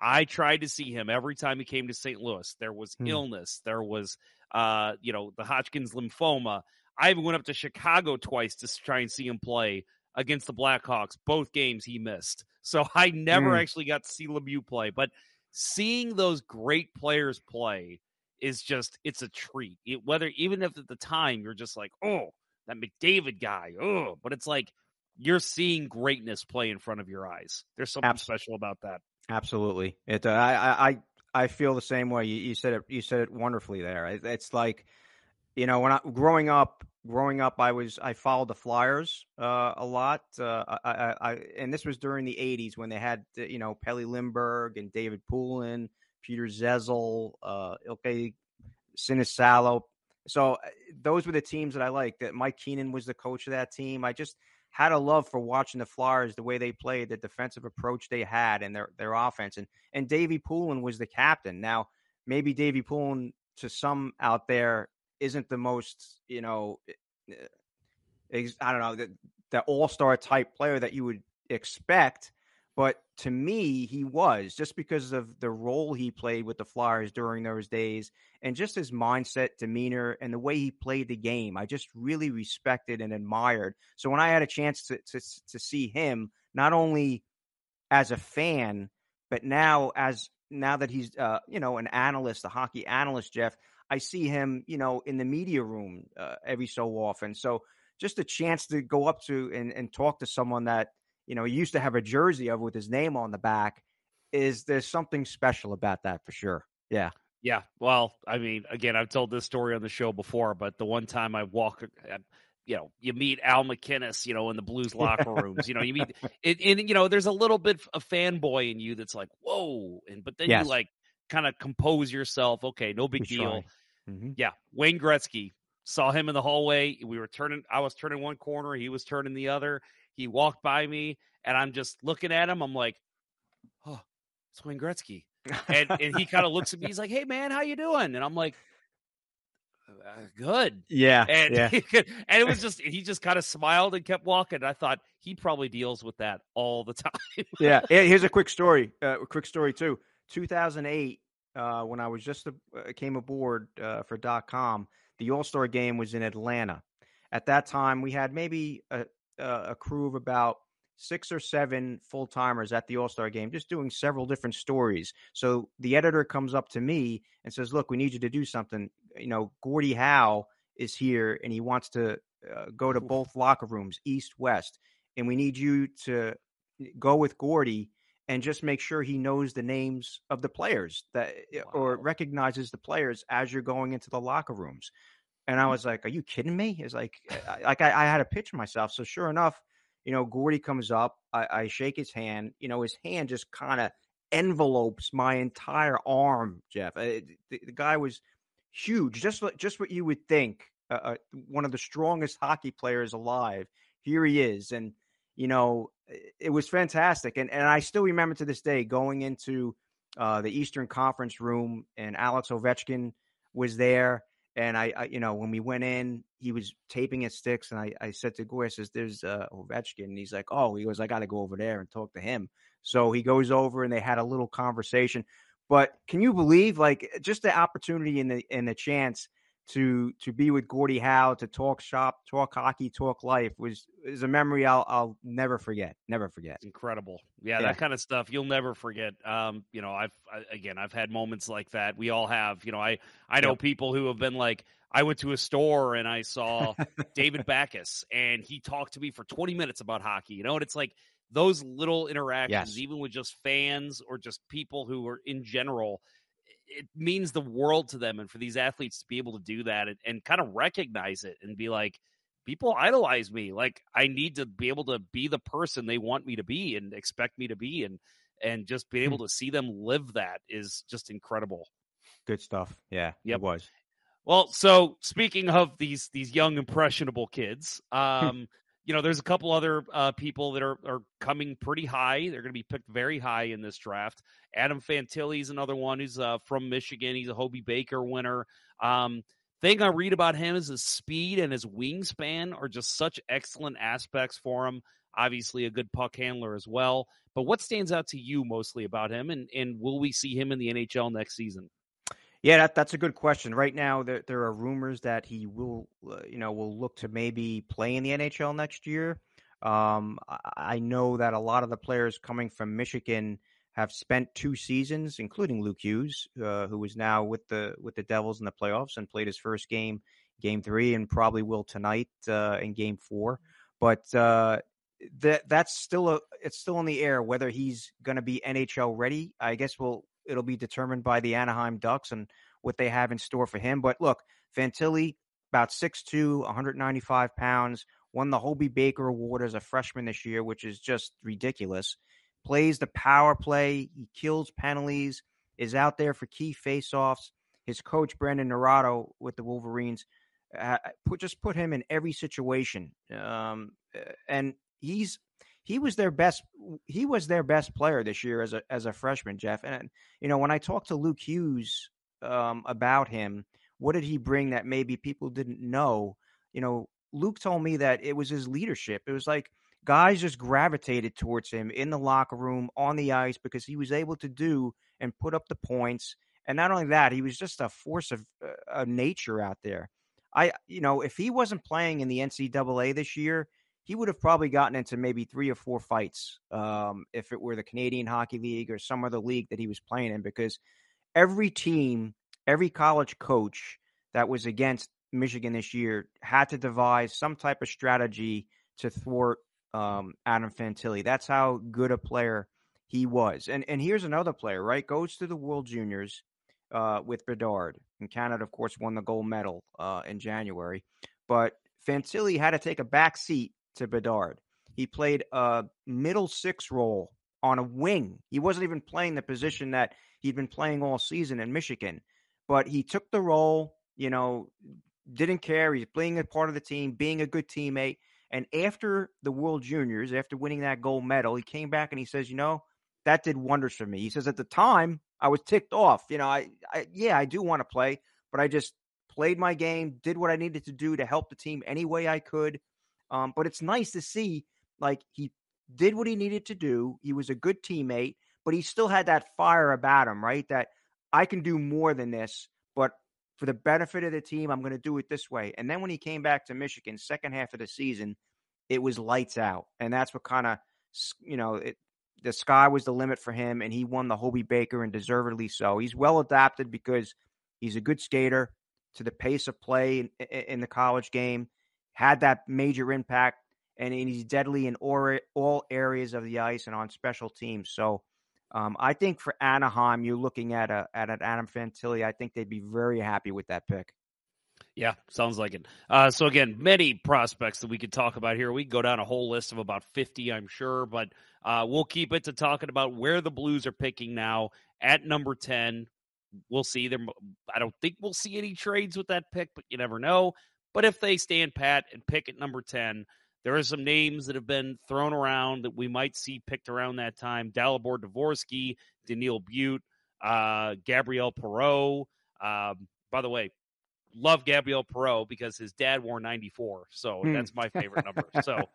I tried to see him every time he came to St. Louis. There was Hmm. illness. There was, uh, you know, the Hodgkin's lymphoma. I even went up to Chicago twice to try and see him play against the Blackhawks. Both games he missed. So I never Mm. actually got to see Lemieux play. But seeing those great players play is just it's a treat. It, whether even if at the time you're just like, oh, that McDavid guy, oh, but it's like you're seeing greatness play in front of your eyes. There's something special about that. Absolutely. It. Uh, I. I. I I feel the same way. You, you said it. You said it wonderfully there. It, it's like, you know, when I growing up, growing up, I was I followed the Flyers uh, a lot. Uh, I, I, I and this was during the '80s when they had uh, you know Pelle Lindbergh and David Poulin, Peter Zezel, uh, Ilkka Sinisalo. So uh, those were the teams that I liked. That Mike Keenan was the coach of that team. I just had a love for watching the Flyers, the way they played, the defensive approach they had, and their their offense. And and Davy Poulin was the captain. Now maybe Davy Poulin to some out there isn't the most you know I don't know the, the all star type player that you would expect. But to me, he was just because of the role he played with the Flyers during those days and just his mindset, demeanor, and the way he played the game. I just really respected and admired. So when I had a chance to to, to see him, not only as a fan, but now as now that he's uh, you know an analyst, a hockey analyst, Jeff, I see him you know in the media room uh, every so often. So just a chance to go up to and, and talk to someone that you know he used to have a jersey of with his name on the back is there's something special about that for sure. Yeah. Yeah. Well, I mean, again, I've told this story on the show before, but the one time I walk, uh, you know, you meet Al MacInnis, you know, in the Blues locker rooms, you know, you meet, it, and, you know, there's a little bit of fanboy in you that's like, whoa. And, but then Yes. you like kind of compose yourself. Okay. No big deal. Mhm. Yeah. Wayne Gretzky saw him in the hallway. We were turning, I was turning one corner. He was turning the other. He walked by me and I'm just looking at him. I'm like, oh, it's Wayne Gretzky. and and he kind of looks at me. He's like, "Hey man, how you doing?" And I'm like, uh, good. Yeah, and yeah. and it was just he just kind of smiled and kept walking. I thought he probably deals with that all the time. yeah. Here's a quick story. Uh, a quick story too. 2008, uh, when I was just uh, came aboard uh, for dot com, the All Star game was in Atlanta. At that time, we had maybe a, a crew of about six or seven full timers at the All Star game, just doing several different stories. So the editor comes up to me and says, "Look, we need you to do something. You know, Gordie Howe is here, and he wants to uh, go to both locker rooms, east west, and we need you to go with Gordie." And just make sure he knows the names of the players that, eh, wow. or recognizes the players as you're going into the locker rooms. And I was like, "Are you kidding me?" It's like, like I, I had to picture myself. So sure enough, you know, Gordie comes up. I, I shake his hand. You know, his hand just kind of envelopes my entire arm. Jeff, uh, the, the, guy was huge, just just what you would think. Uh, uh, one of the strongest hockey players alive. Here he is, and you know, it was fantastic. And and I still remember to this day going into uh, the Eastern Conference room, and Alex Ovechkin was there and I, I, you know, when we went in, he was taping his sticks, and I, I said to Goy, I says, "There's uh, Ovechkin," and he's like, "Oh," he goes, "I got to go over there and talk to him." So he goes over, and they had a little conversation. But can you believe, like, just the opportunity and the and the chance to to be with Gordie Howe, to talk shop, talk hockey, talk life was is a memory I'll I'll never forget. Never forget. Incredible. Yeah, yeah, that kind of stuff you'll never forget. Um, you know, I've I, again I've had moments like that. We all have. You know, I I know yep. people who have been like I went to a store and I saw David Backes and he talked to me for 20 minutes about hockey, you know, and it's like those little interactions, yes. even with just fans or just people who are in general, it means the world to them and for these athletes to be able to do that and, and kind of recognize it and be like people idolize me. Like i need to be able to be the person they want me to be and expect me to be and and just being able hmm. to see them live that is just incredible. Good stuff. Yeah yep. it was. Well so speaking of these these young impressionable kids um you know, there's a couple other uh, people that are, are coming pretty high. They're going to be picked very high in this draft. Adam Fantilli is another one who's uh, from Michigan. He's a Hobey Baker winner. Um, thing I read about him is his speed and his wingspan are just such excellent aspects for him. Obviously, a good puck handler as well. But what stands out to you mostly about him, and, and will we see him in the NHL next season? Yeah, that, that's a good question. Right now, there there are rumors that he will, uh, you know, will look to maybe play in the NHL next year. Um, I, I know that a lot of the players coming from Michigan have spent two seasons, including Luke Hughes, uh, who is now with the with the Devils in the playoffs and played his first game, Game Three, and probably will tonight uh, in Game Four. But uh, that that's still a it's still in the air whether he's going to be NHL ready. I guess we'll it'll be determined by the Anaheim Ducks and what they have in store for him. But look, Fantilli, about 6'2, 195 pounds, won the Hobey Baker Award as a freshman this year, which is just ridiculous. Plays the power play, he kills penalties, is out there for key faceoffs. His coach, Brandon Naurato, with the Wolverines, uh, put just put him in every situation. Um, and he's he was their best he was their best player this year as a as a freshman, Jeff. And you know, when I talked to Luke Hughes um, about him, what did he bring that maybe people didn't know? You know, Luke told me that it was his leadership. It was like guys just gravitated towards him in the locker room, on the ice, because he was able to do and put up the points. And not only that, he was just a force of, uh, of nature out there. I, you know, if he wasn't playing in the NCAA this year, he would have probably gotten into maybe three or four fights um, if it were the Canadian Hockey League or some other league that he was playing in, because every team, every college coach that was against Michigan this year had to devise some type of strategy to thwart um, Adam Fantilli. That's how good a player he was. And and here's another player, right? Goes to the World Juniors uh, with Bedard. And Canada, of course, won the gold medal uh, in January. But Fantilli had to take a back seat to Bedard. He played a middle six role on a wing. He wasn't even playing the position that he'd been playing all season in Michigan, but he took the role, you know, didn't care. He's being a part of the team, being a good teammate. And after the World Juniors, after winning that gold medal, he came back and he says, you know, that did wonders for me. He says, at the time, I was ticked off. You know, I, I yeah, I do want to play, but I just played my game, did what I needed to do to help the team any way I could. Um, but it's nice to see like he did what he needed to do. He was a good teammate, but he still had that fire about him, right? That I can do more than this, but for the benefit of the team, I'm going to do it this way. And then when he came back to Michigan, second half of the season, it was lights out, and that's what kind of you know it, the sky was the limit for him, and he won the Hobey Baker, and deservedly so. He's well adapted because he's a good skater to the pace of play in, in the college game, had that major impact, and he's deadly in all areas of the ice and on special teams. So. Um, I think for Anaheim, you're looking at a at an Adam Fantilli. I think they'd be very happy with that pick. Yeah, sounds like it. Uh, so again, many prospects that we could talk about here. We go down a whole list of about fifty, I'm sure, but uh, we'll keep it to talking about where the Blues are picking now at number ten. We'll see them. I don't think we'll see any trades with that pick, but you never know. But if they stand pat and pick at number ten, there are some names that have been thrown around that we might see picked around that time: Dalibor Dvorsky, Daniil But, uh, Gabriel Perreault. Um, by the way, love Gabriel Perreault because his dad wore 94. So hmm. that's my favorite number. So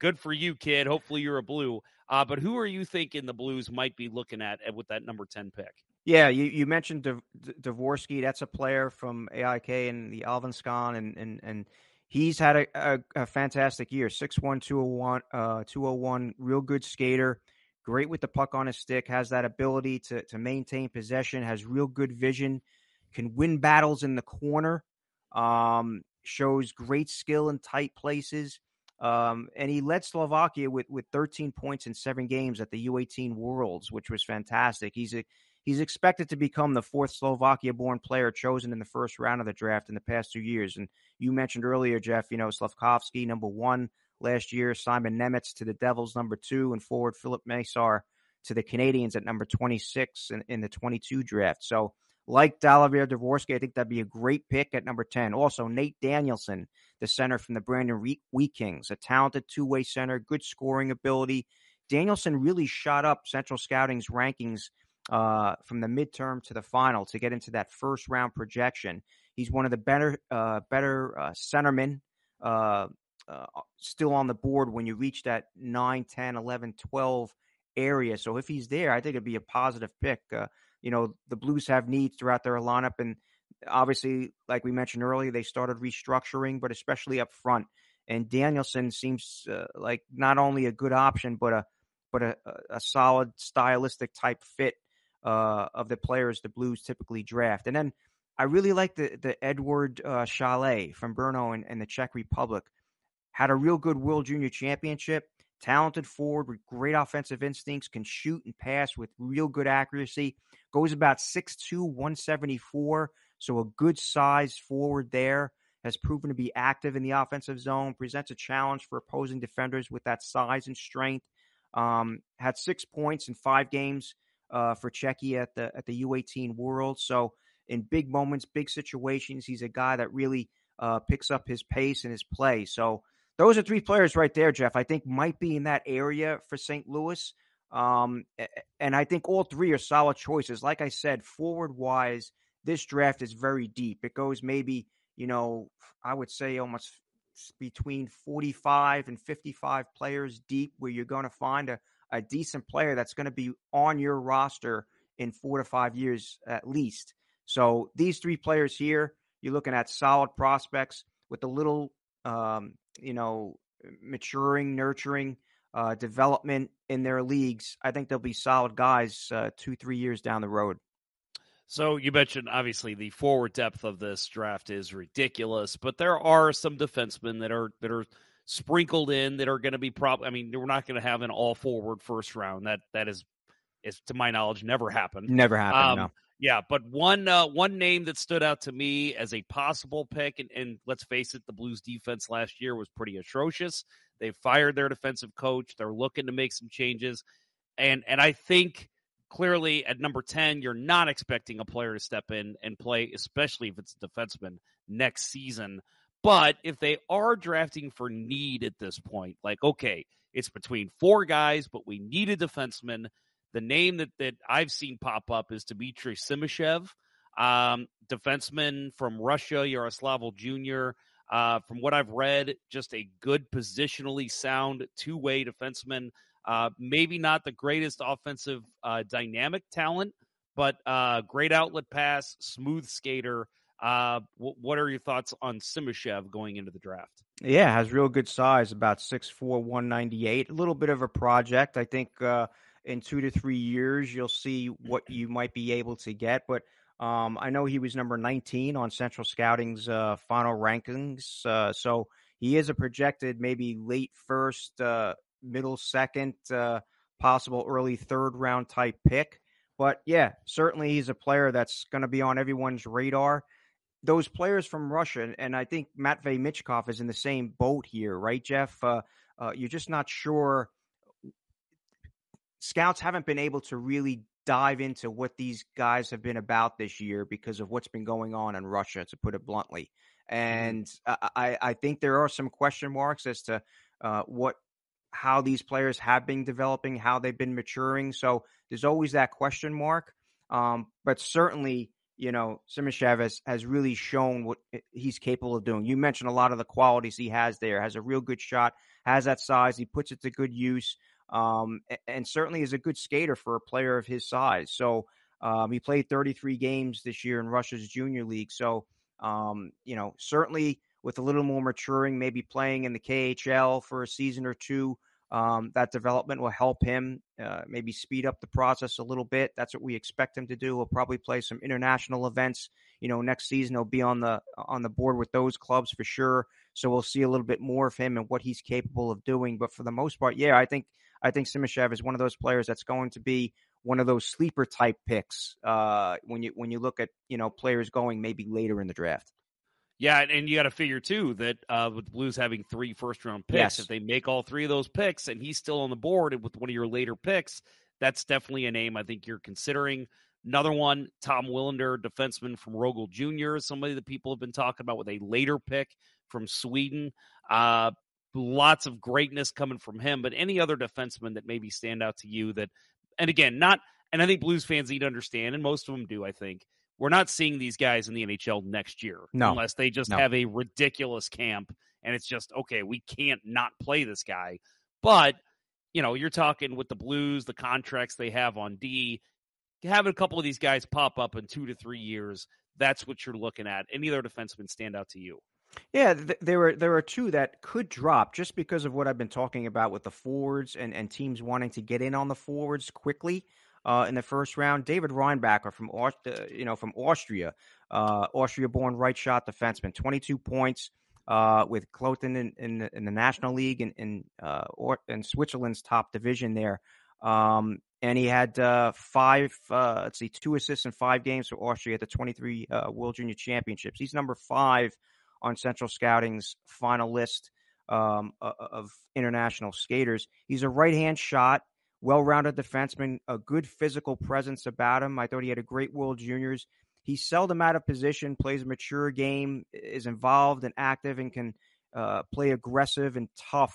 good for you, kid. Hopefully you're a blue. Uh, but who are you thinking the Blues might be looking at with that number 10 pick? Yeah, you, you mentioned Dvorsky. That's a player from AIK and the Allsvenskan, and, and, and he's had a, a, a fantastic year 6'1, 201, uh, 201, real good skater. Great with the puck on his stick, has that ability to, to maintain possession, has real good vision can win battles in the corner, um, shows great skill in tight places. Um, and he led Slovakia with, with 13 points in seven games at the U18 Worlds, which was fantastic. He's a, he's expected to become the fourth Slovakia-born player chosen in the first round of the draft in the past two years. And you mentioned earlier, Jeff, you know Slafkovsky, number one last year, Simon Nemec to the Devils, number two, and forward Filip Mesar to the Canadiens at number 26 in, in the 22 draft. So like Dalibor Dvorsky. I think that'd be a great pick at number 10. Also, Nate Danielson, the center from the Brandon Wheat Kings, a talented two way center, good scoring ability. Danielson really shot up Central Scouting's rankings uh, from the midterm to the final to get into that first round projection. He's one of the better, uh, better uh, centermen uh, uh, still on the board when you reach that 9, 10, 11, 12 area. So if he's there, I think it'd be a positive pick. Uh, you know, the Blues have needs throughout their lineup. And obviously, like we mentioned earlier, they started restructuring, but especially up front. And Danielson seems uh, like not only a good option, but a but a, a solid stylistic type fit uh, of the players the Blues typically draft. And then I really like the the Edward uh, Sale from Brno and, and the Czech Republic. Had a real good World Junior Championship talented forward with great offensive instincts, can shoot and pass with real good accuracy. Goes about 6'2, 174. So a good size forward there. Has proven to be active in the offensive zone, presents a challenge for opposing defenders with that size and strength. Um, had six points in five games uh, for Czechia at the at the U18 World. So in big moments, big situations, he's a guy that really uh, picks up his pace and his play. So those are three players right there, Jeff. I think might be in that area for St. Louis. Um, and I think all three are solid choices. Like I said, forward wise, this draft is very deep. It goes maybe, you know, I would say almost between 45 and 55 players deep where you're going to find a, a decent player that's going to be on your roster in four to five years at least. So these three players here, you're looking at solid prospects with a little um, you know, maturing, nurturing, uh, development in their leagues, I think they'll be solid guys uh, two, three years down the road. So you mentioned obviously the forward depth of this draft is ridiculous, but there are some defensemen that are that are sprinkled in that are going to be probably. I mean, we're not going to have an all forward first round. That that is, is to my knowledge, never happened. Never happened. Um, no. Yeah, but one uh, one name that stood out to me as a possible pick, and, and let's face it, the Blues defense last year was pretty atrocious. They fired their defensive coach. They're looking to make some changes, and and I think clearly at number ten, you're not expecting a player to step in and play, especially if it's a defenseman next season. But if they are drafting for need at this point, like okay, it's between four guys, but we need a defenseman the name that, that I've seen pop up is Dmitry Simashev. Um, defenseman from Russia, Yaroslavl Jr. Uh, from what I've read, just a good positionally sound two way defenseman. Uh, maybe not the greatest offensive uh, dynamic talent, but uh, great outlet pass, smooth skater. Uh, w- what are your thoughts on Simashev going into the draft? Yeah, has real good size, about 6'4", 198. A little bit of a project. I think uh, in two to three years, you'll see what you might be able to get. But um, I know he was number 19 on Central Scouting's uh, final rankings. Uh, so he is a projected maybe late first, uh, middle second, uh, possible early third round type pick. But yeah, certainly he's a player that's going to be on everyone's radar those players from Russia, and I think Matvey Michkov is in the same boat here, right, Jeff? Uh, uh, you're just not sure. Scouts haven't been able to really dive into what these guys have been about this year because of what's been going on in Russia, to put it bluntly. Mm-hmm. And I, I think there are some question marks as to uh, what how these players have been developing, how they've been maturing. So there's always that question mark. Um, but certainly, you know, Simashev has, has really shown what he's capable of doing. You mentioned a lot of the qualities he has there. Has a real good shot, has that size. He puts it to good use, um, and certainly is a good skater for a player of his size. So um, he played 33 games this year in Russia's junior league. So um, you know, certainly with a little more maturing, maybe playing in the KHL for a season or two, um, that development will help him uh, maybe speed up the process a little bit. That's what we expect him to do. He'll probably play some international events. You know, next season he'll be on the on the board with those clubs for sure. So we'll see a little bit more of him and what he's capable of doing. But for the most part, yeah, I think I think Simashev is one of those players that's going to be one of those sleeper type picks uh, when you when you look at you know players going maybe later in the draft. Yeah, and you got to figure too that uh, with the Blues having three first round picks, yes. if they make all three of those picks and he's still on the board with one of your later picks, that's definitely a name I think you're considering. Another one, Tom Willander, defenseman from Rögle Jr., somebody that people have been talking about with a later pick from Sweden. Uh, lots of greatness coming from him, but any other defenseman that maybe stand out to you that, and again, not, and I think Blues fans need to understand, and most of them do, I think, we're not seeing these guys in the NHL next year no. unless they just no. have a ridiculous camp and it's just okay, we can't not play this guy. But you know, you're talking with the Blues, the contracts they have on D, having a couple of these guys pop up in two to three years. That's what you're looking at. Any other defensemen stand out to you? Yeah, th- there were there are two that could drop just because of what I've been talking about with the forwards and, and teams wanting to get in on the forwards quickly uh, in the first round. David Reinbacher from uh, you know from Austria, uh, Austria-born right shot defenseman, 22 points uh, with Kloten in, in, in, the National League in in, uh, or, in Switzerland's top division there. Um, and he had uh, five, let's see, two assists in five games for Austria at the 23 World Junior Championships. He's number five on Central Scouting's final list um, of international skaters. He's a right hand shot well rounded defenseman, a good physical presence about him. I thought he had a great World Juniors. He's seldom out of position, plays a mature game, is involved and active, and can uh, play aggressive and tough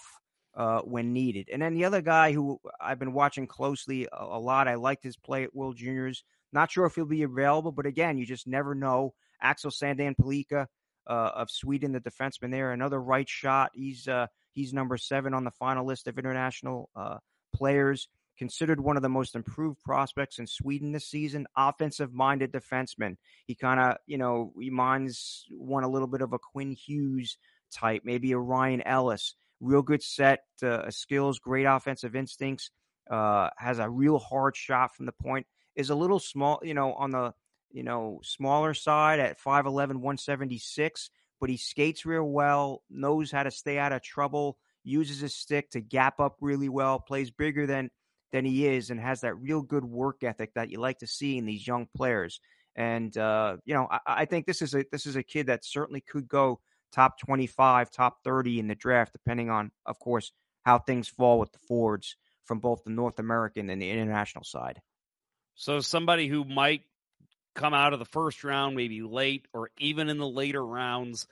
uh, when needed. And then the other guy who I've been watching closely a, a lot, I liked his play at World Juniors. Not sure if he'll be available, but again, you just never know. Axel Sandin Pellikka uh, of Sweden, the defenseman there, another right shot. He's uh, he's number seven on the final list of international uh, players, considered one of the most improved prospects in Sweden this season, offensive minded defenseman. He kind of, you know, reminds one a little bit of a Quinn Hughes type, maybe a Ryan Ellis. Real good set uh, skills, great offensive instincts, uh, has a real hard shot from the point, is a little small, you know, on the, you know, smaller side at 5'11, 176, but he skates real well, knows how to stay out of trouble uses his stick to gap up really well, plays bigger than than he is, and has that real good work ethic that you like to see in these young players. And uh, you know, I, I, think this is a this is a kid that certainly could go top twenty five, top thirty in the draft, depending on, of course, how things fall with the Fords from both the North American and the international side. So somebody who might come out of the first round, maybe late or even in the later rounds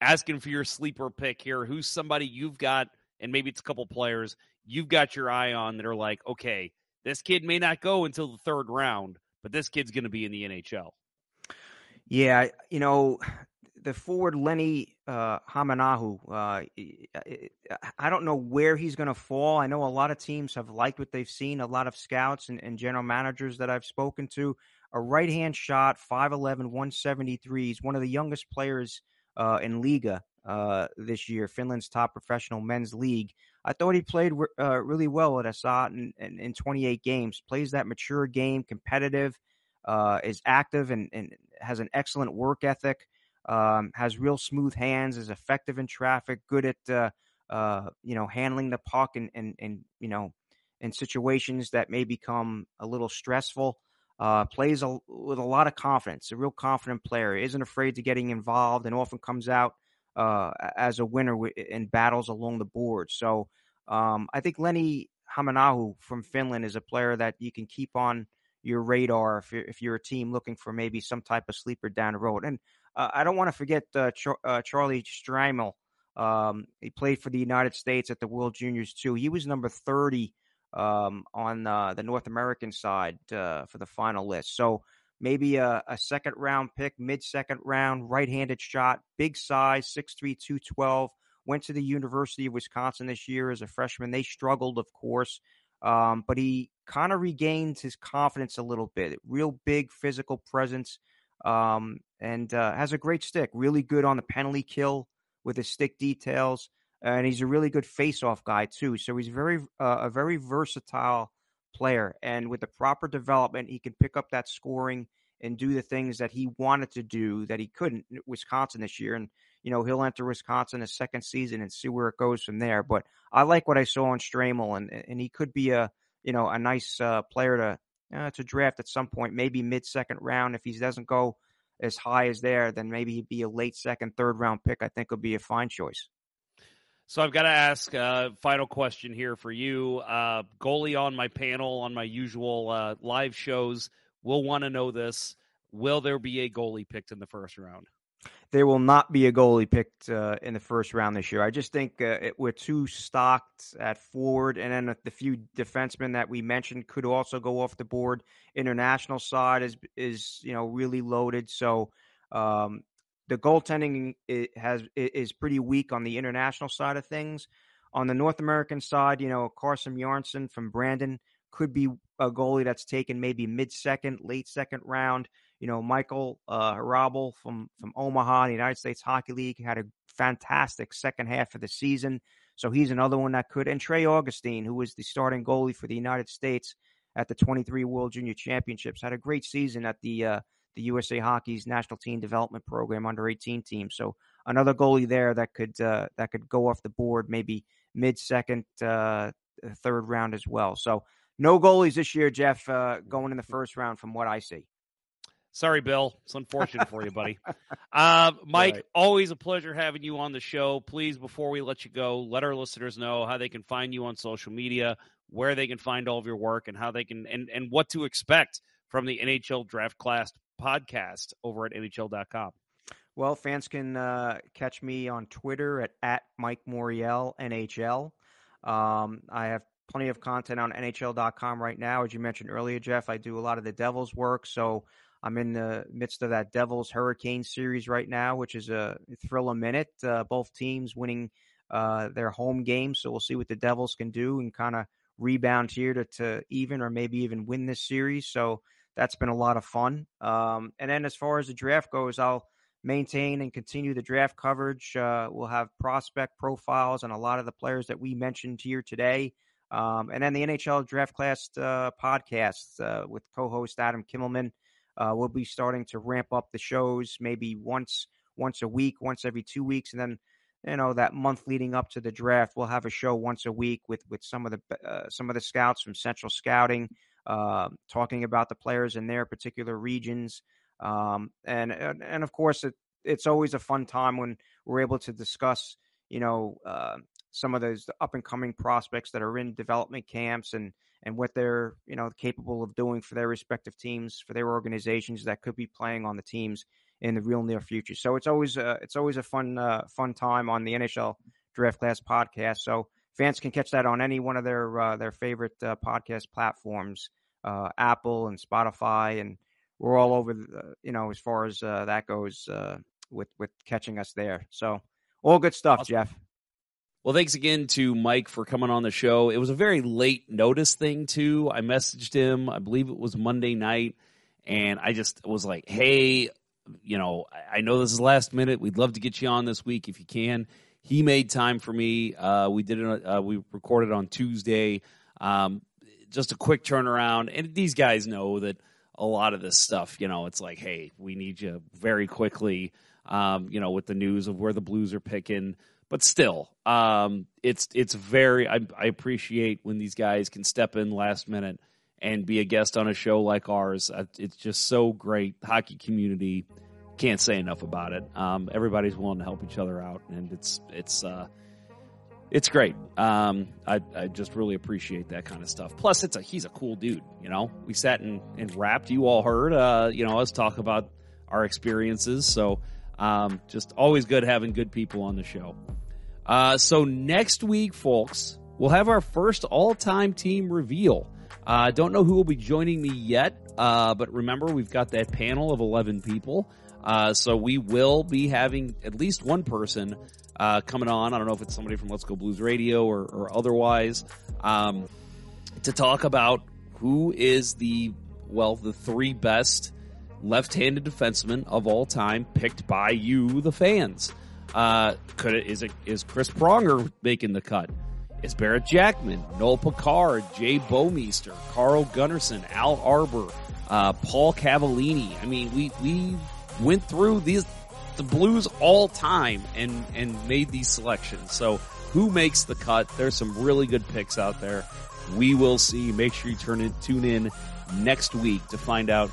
asking for your sleeper pick here. Who's somebody you've got, and maybe it's a couple players you've got your eye on that are like, okay, this kid may not go until the third round, but this kid's going to be in the NHL. Yeah, you know, the forward Lenni uh, Hämeenaho, uh, I don't know where he's going to fall. I know a lot of teams have liked what they've seen. A lot of scouts and, and general managers that I've spoken to. A right hand shot, 5'11, 173. He's one of the youngest players uh, in Liiga uh, this year, Finland's top professional men's league. I thought he played uh, really well at Ässät in, in, in, 28 games. Plays that mature game, competitive, uh, is active, and, and, has an excellent work ethic. Um, has real smooth hands, is effective in traffic, good at uh, uh, you know handling the puck and, and and you know in situations that may become a little stressful. Uh, plays a, with a lot of confidence. A real confident player. Isn't afraid to getting involved and often comes out uh, as a winner in battles along the board. So um, I think Lenni Hämeenaho from Finland is a player that you can keep on your radar if you're, if you're a team looking for maybe some type of sleeper down the road. And uh, I don't want to forget uh, Char- uh, Charlie Stramel. Um, he played for the United States at the World Juniors too. He was number 30 um, on uh, the North American side uh, for the final list. So maybe a, a second round pick, mid second round, right handed shot, big size, 6'3, 212. Went to the University of Wisconsin this year as a freshman. They struggled, of course, um, but he kind of regained his confidence a little bit. Real big physical presence um, and uh, has a great stick. Really good on the penalty kill with his stick details. And he's a really good face-off guy too. So he's very uh, a very versatile player. And with the proper development, he can pick up that scoring and do the things that he wanted to do that he couldn't Wisconsin this year. And, you know, he'll enter Wisconsin a second season and see where it goes from there. But I like what I saw on Stramel and, and he could be a, you know, a nice uh, player to, uh, to draft at some point, maybe mid second round. If he doesn't go as high as there, then maybe he'd be a late second, third round pick. I think would be a fine choice. So I've got to ask a uh, final question here for you. Uh, goalie on my panel on my usual uh, live shows will want to know this. Will there be a goalie picked in the first round? There will not be a goalie picked uh, in the first round this year. I just think uh, it, we're too stocked at forward, and then the few defensemen that we mentioned could also go off the board. International side is is you know really loaded, so um, the goaltending has is pretty weak on the international side of things. On the North American side, you know, Carson Bjarnason from Brandon could be a goalie that's taken maybe mid second, late second round. You know, Michael uh, Hrabal from from Omaha, the United States Hockey League, had a fantastic second half of the season. So he's another one that could. And Trey Augustine, who was the starting goalie for the United States at the 23 World Junior Championships, had a great season at the uh, the USA Hockey's National Team Development Program under 18 team. So another goalie there that could uh, that could go off the board maybe mid second, uh, third round as well. So no goalies this year, Jeff, uh, going in the first round from what I see. Sorry, Bill. It's unfortunate for you, buddy. Uh, Mike, right. always a pleasure having you on the show. Please, before we let you go, let our listeners know how they can find you on social media, where they can find all of your work, and how they can and and what to expect from the NHL Draft Class podcast over at NHL.com? Well, fans can uh, catch me on Twitter at, at Mike Morreale NHL. Um, I have plenty of content on NHL.com right now. As you mentioned earlier, Jeff, I do a lot of the Devils work. So I'm in the midst of that Devils Hurricane series right now, which is a thrill a minute. Uh, both teams winning uh, their home games. So we'll see what the Devils can do and kind of rebound here to, to even or maybe even win this series. So that's been a lot of fun. Um, and then as far as the draft goes, I'll maintain and continue the draft coverage. Uh, we'll have prospect profiles on a lot of the players that we mentioned here today. Um, and then the NHL Draft Class uh, podcast uh, with co-host Adam Kimmelman. Uh, we'll be starting to ramp up the shows maybe once once a week, once every two weeks, and then you know that month leading up to the draft, we'll have a show once a week with with some of the uh, some of the scouts from Central Scouting, uh, talking about the players in their particular regions. Um, and, and, of course, it, it's always a fun time when we're able to discuss, you know, uh, some of those up and coming prospects that are in development camps and and what they're you know capable of doing for their respective teams, for their organizations that could be playing on the teams in the real near future. So it's always uh, it's always a fun uh, fun time on the NHL Draft Class podcast. So fans can catch that on any one of their uh, their favorite uh, podcast platforms uh, Apple and Spotify and we're all over, the, you know, as far as uh, that goes uh, with with catching us there. So all good stuff, awesome. Jeff. Well, thanks again to Mike for coming on the show. It was a very late notice thing too. I messaged him, I believe it was Monday night, and I just was like, "Hey, you know, I know this is last minute. We'd love to get you on this week if you can." He made time for me. Uh, we did it. Uh, we recorded on Tuesday. Um, just a quick turnaround, and these guys know that a lot of this stuff, you know, it's like, hey, we need you very quickly. Um, you know, with the news of where the Blues are picking, but still, um, it's it's very. I, I appreciate when these guys can step in last minute and be a guest on a show like ours. Uh, it's just so great. Hockey community can't say enough about it. Um, everybody's willing to help each other out, and it's it's uh, it's great. Um, I, I just really appreciate that kind of stuff. Plus, it's a he's a cool dude. You know, we sat and, and rapped. You all heard, uh, you know, us talk about our experiences. So, um, just always good having good people on the show. Uh, so next week, folks, we'll have our first all-time team reveal. I uh, don't know who will be joining me yet, uh, but remember we've got that panel of eleven people. Uh, so we will be having at least one person uh, coming on. I don't know if it's somebody from Let's Go Blues Radio or, or otherwise um, to talk about who is the well the three best left-handed defensemen of all time picked by you, the fans. Uh, could it is it is Chris Pronger making the cut? Is Barrett Jackman, Noel Picard, Jay Bouwmeester, Carl Gunnarsson, Al Arbour, uh, Paul Cavallini? I mean, we we went through these the Blues all time and and made these selections. So who makes the cut? There's some really good picks out there. We will see. Make sure you turn in, tune in next week to find out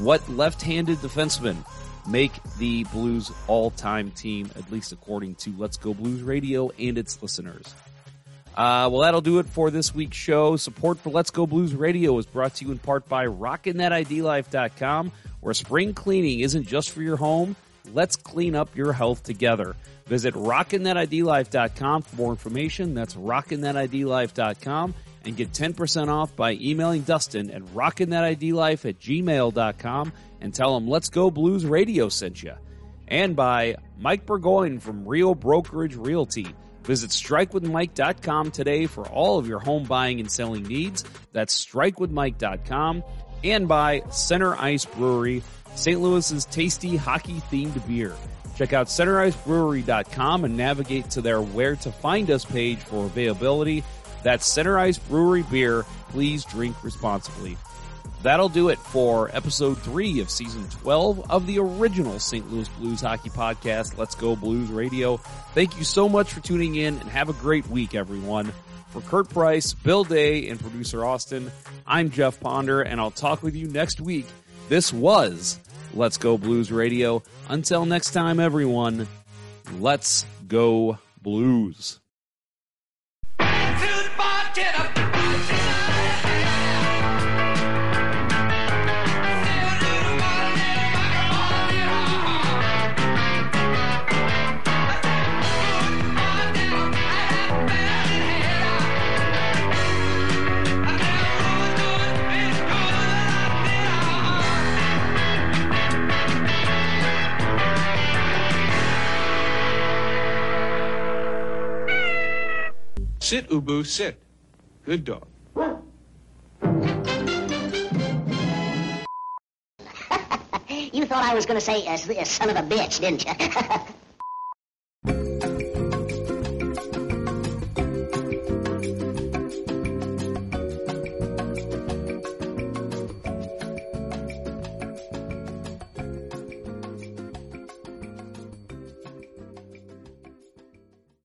what left-handed defensemen make the Blues all-time team, at least according to Let's Go Blues Radio and its listeners. Uh, well, that'll do it for this week's show. Support for Let's Go Blues Radio is brought to you in part by RockinThatIDLife.com, where spring cleaning isn't just for your home Let's clean up your health together. Visit rockinthatidlife.com for more information. That's rockinthatidlife.com and get 10% off by emailing Dustin at rockinthatidlife at gmail.com and tell him Let's Go Blues Radio sent you. And by Mike Burgoyne from Real Brokerage Realty. Visit strikewithmike.com today for all of your home buying and selling needs. That's strikewithmike.com. And by Center Ice Brewery St. Louis's tasty hockey themed beer. Check out centericebrewery.com and navigate to their where to find us page for availability. That's Center Ice Brewery beer. Please drink responsibly. That'll do it for episode three of season 12 of the original St. Louis Blues hockey podcast, Let's Go Blues Radio. Thank you so much for tuning in and have a great week, everyone. For Kurt Price, Bill Day, and producer Austin, I'm Jeff Ponder, and I'll talk with you next week. This was Let's Go Blues Radio. Until next time, everyone, let's go blues. Sit, Ubu, sit. Good dog. you thought I was going to say, uh, uh, son of a bitch, didn't you?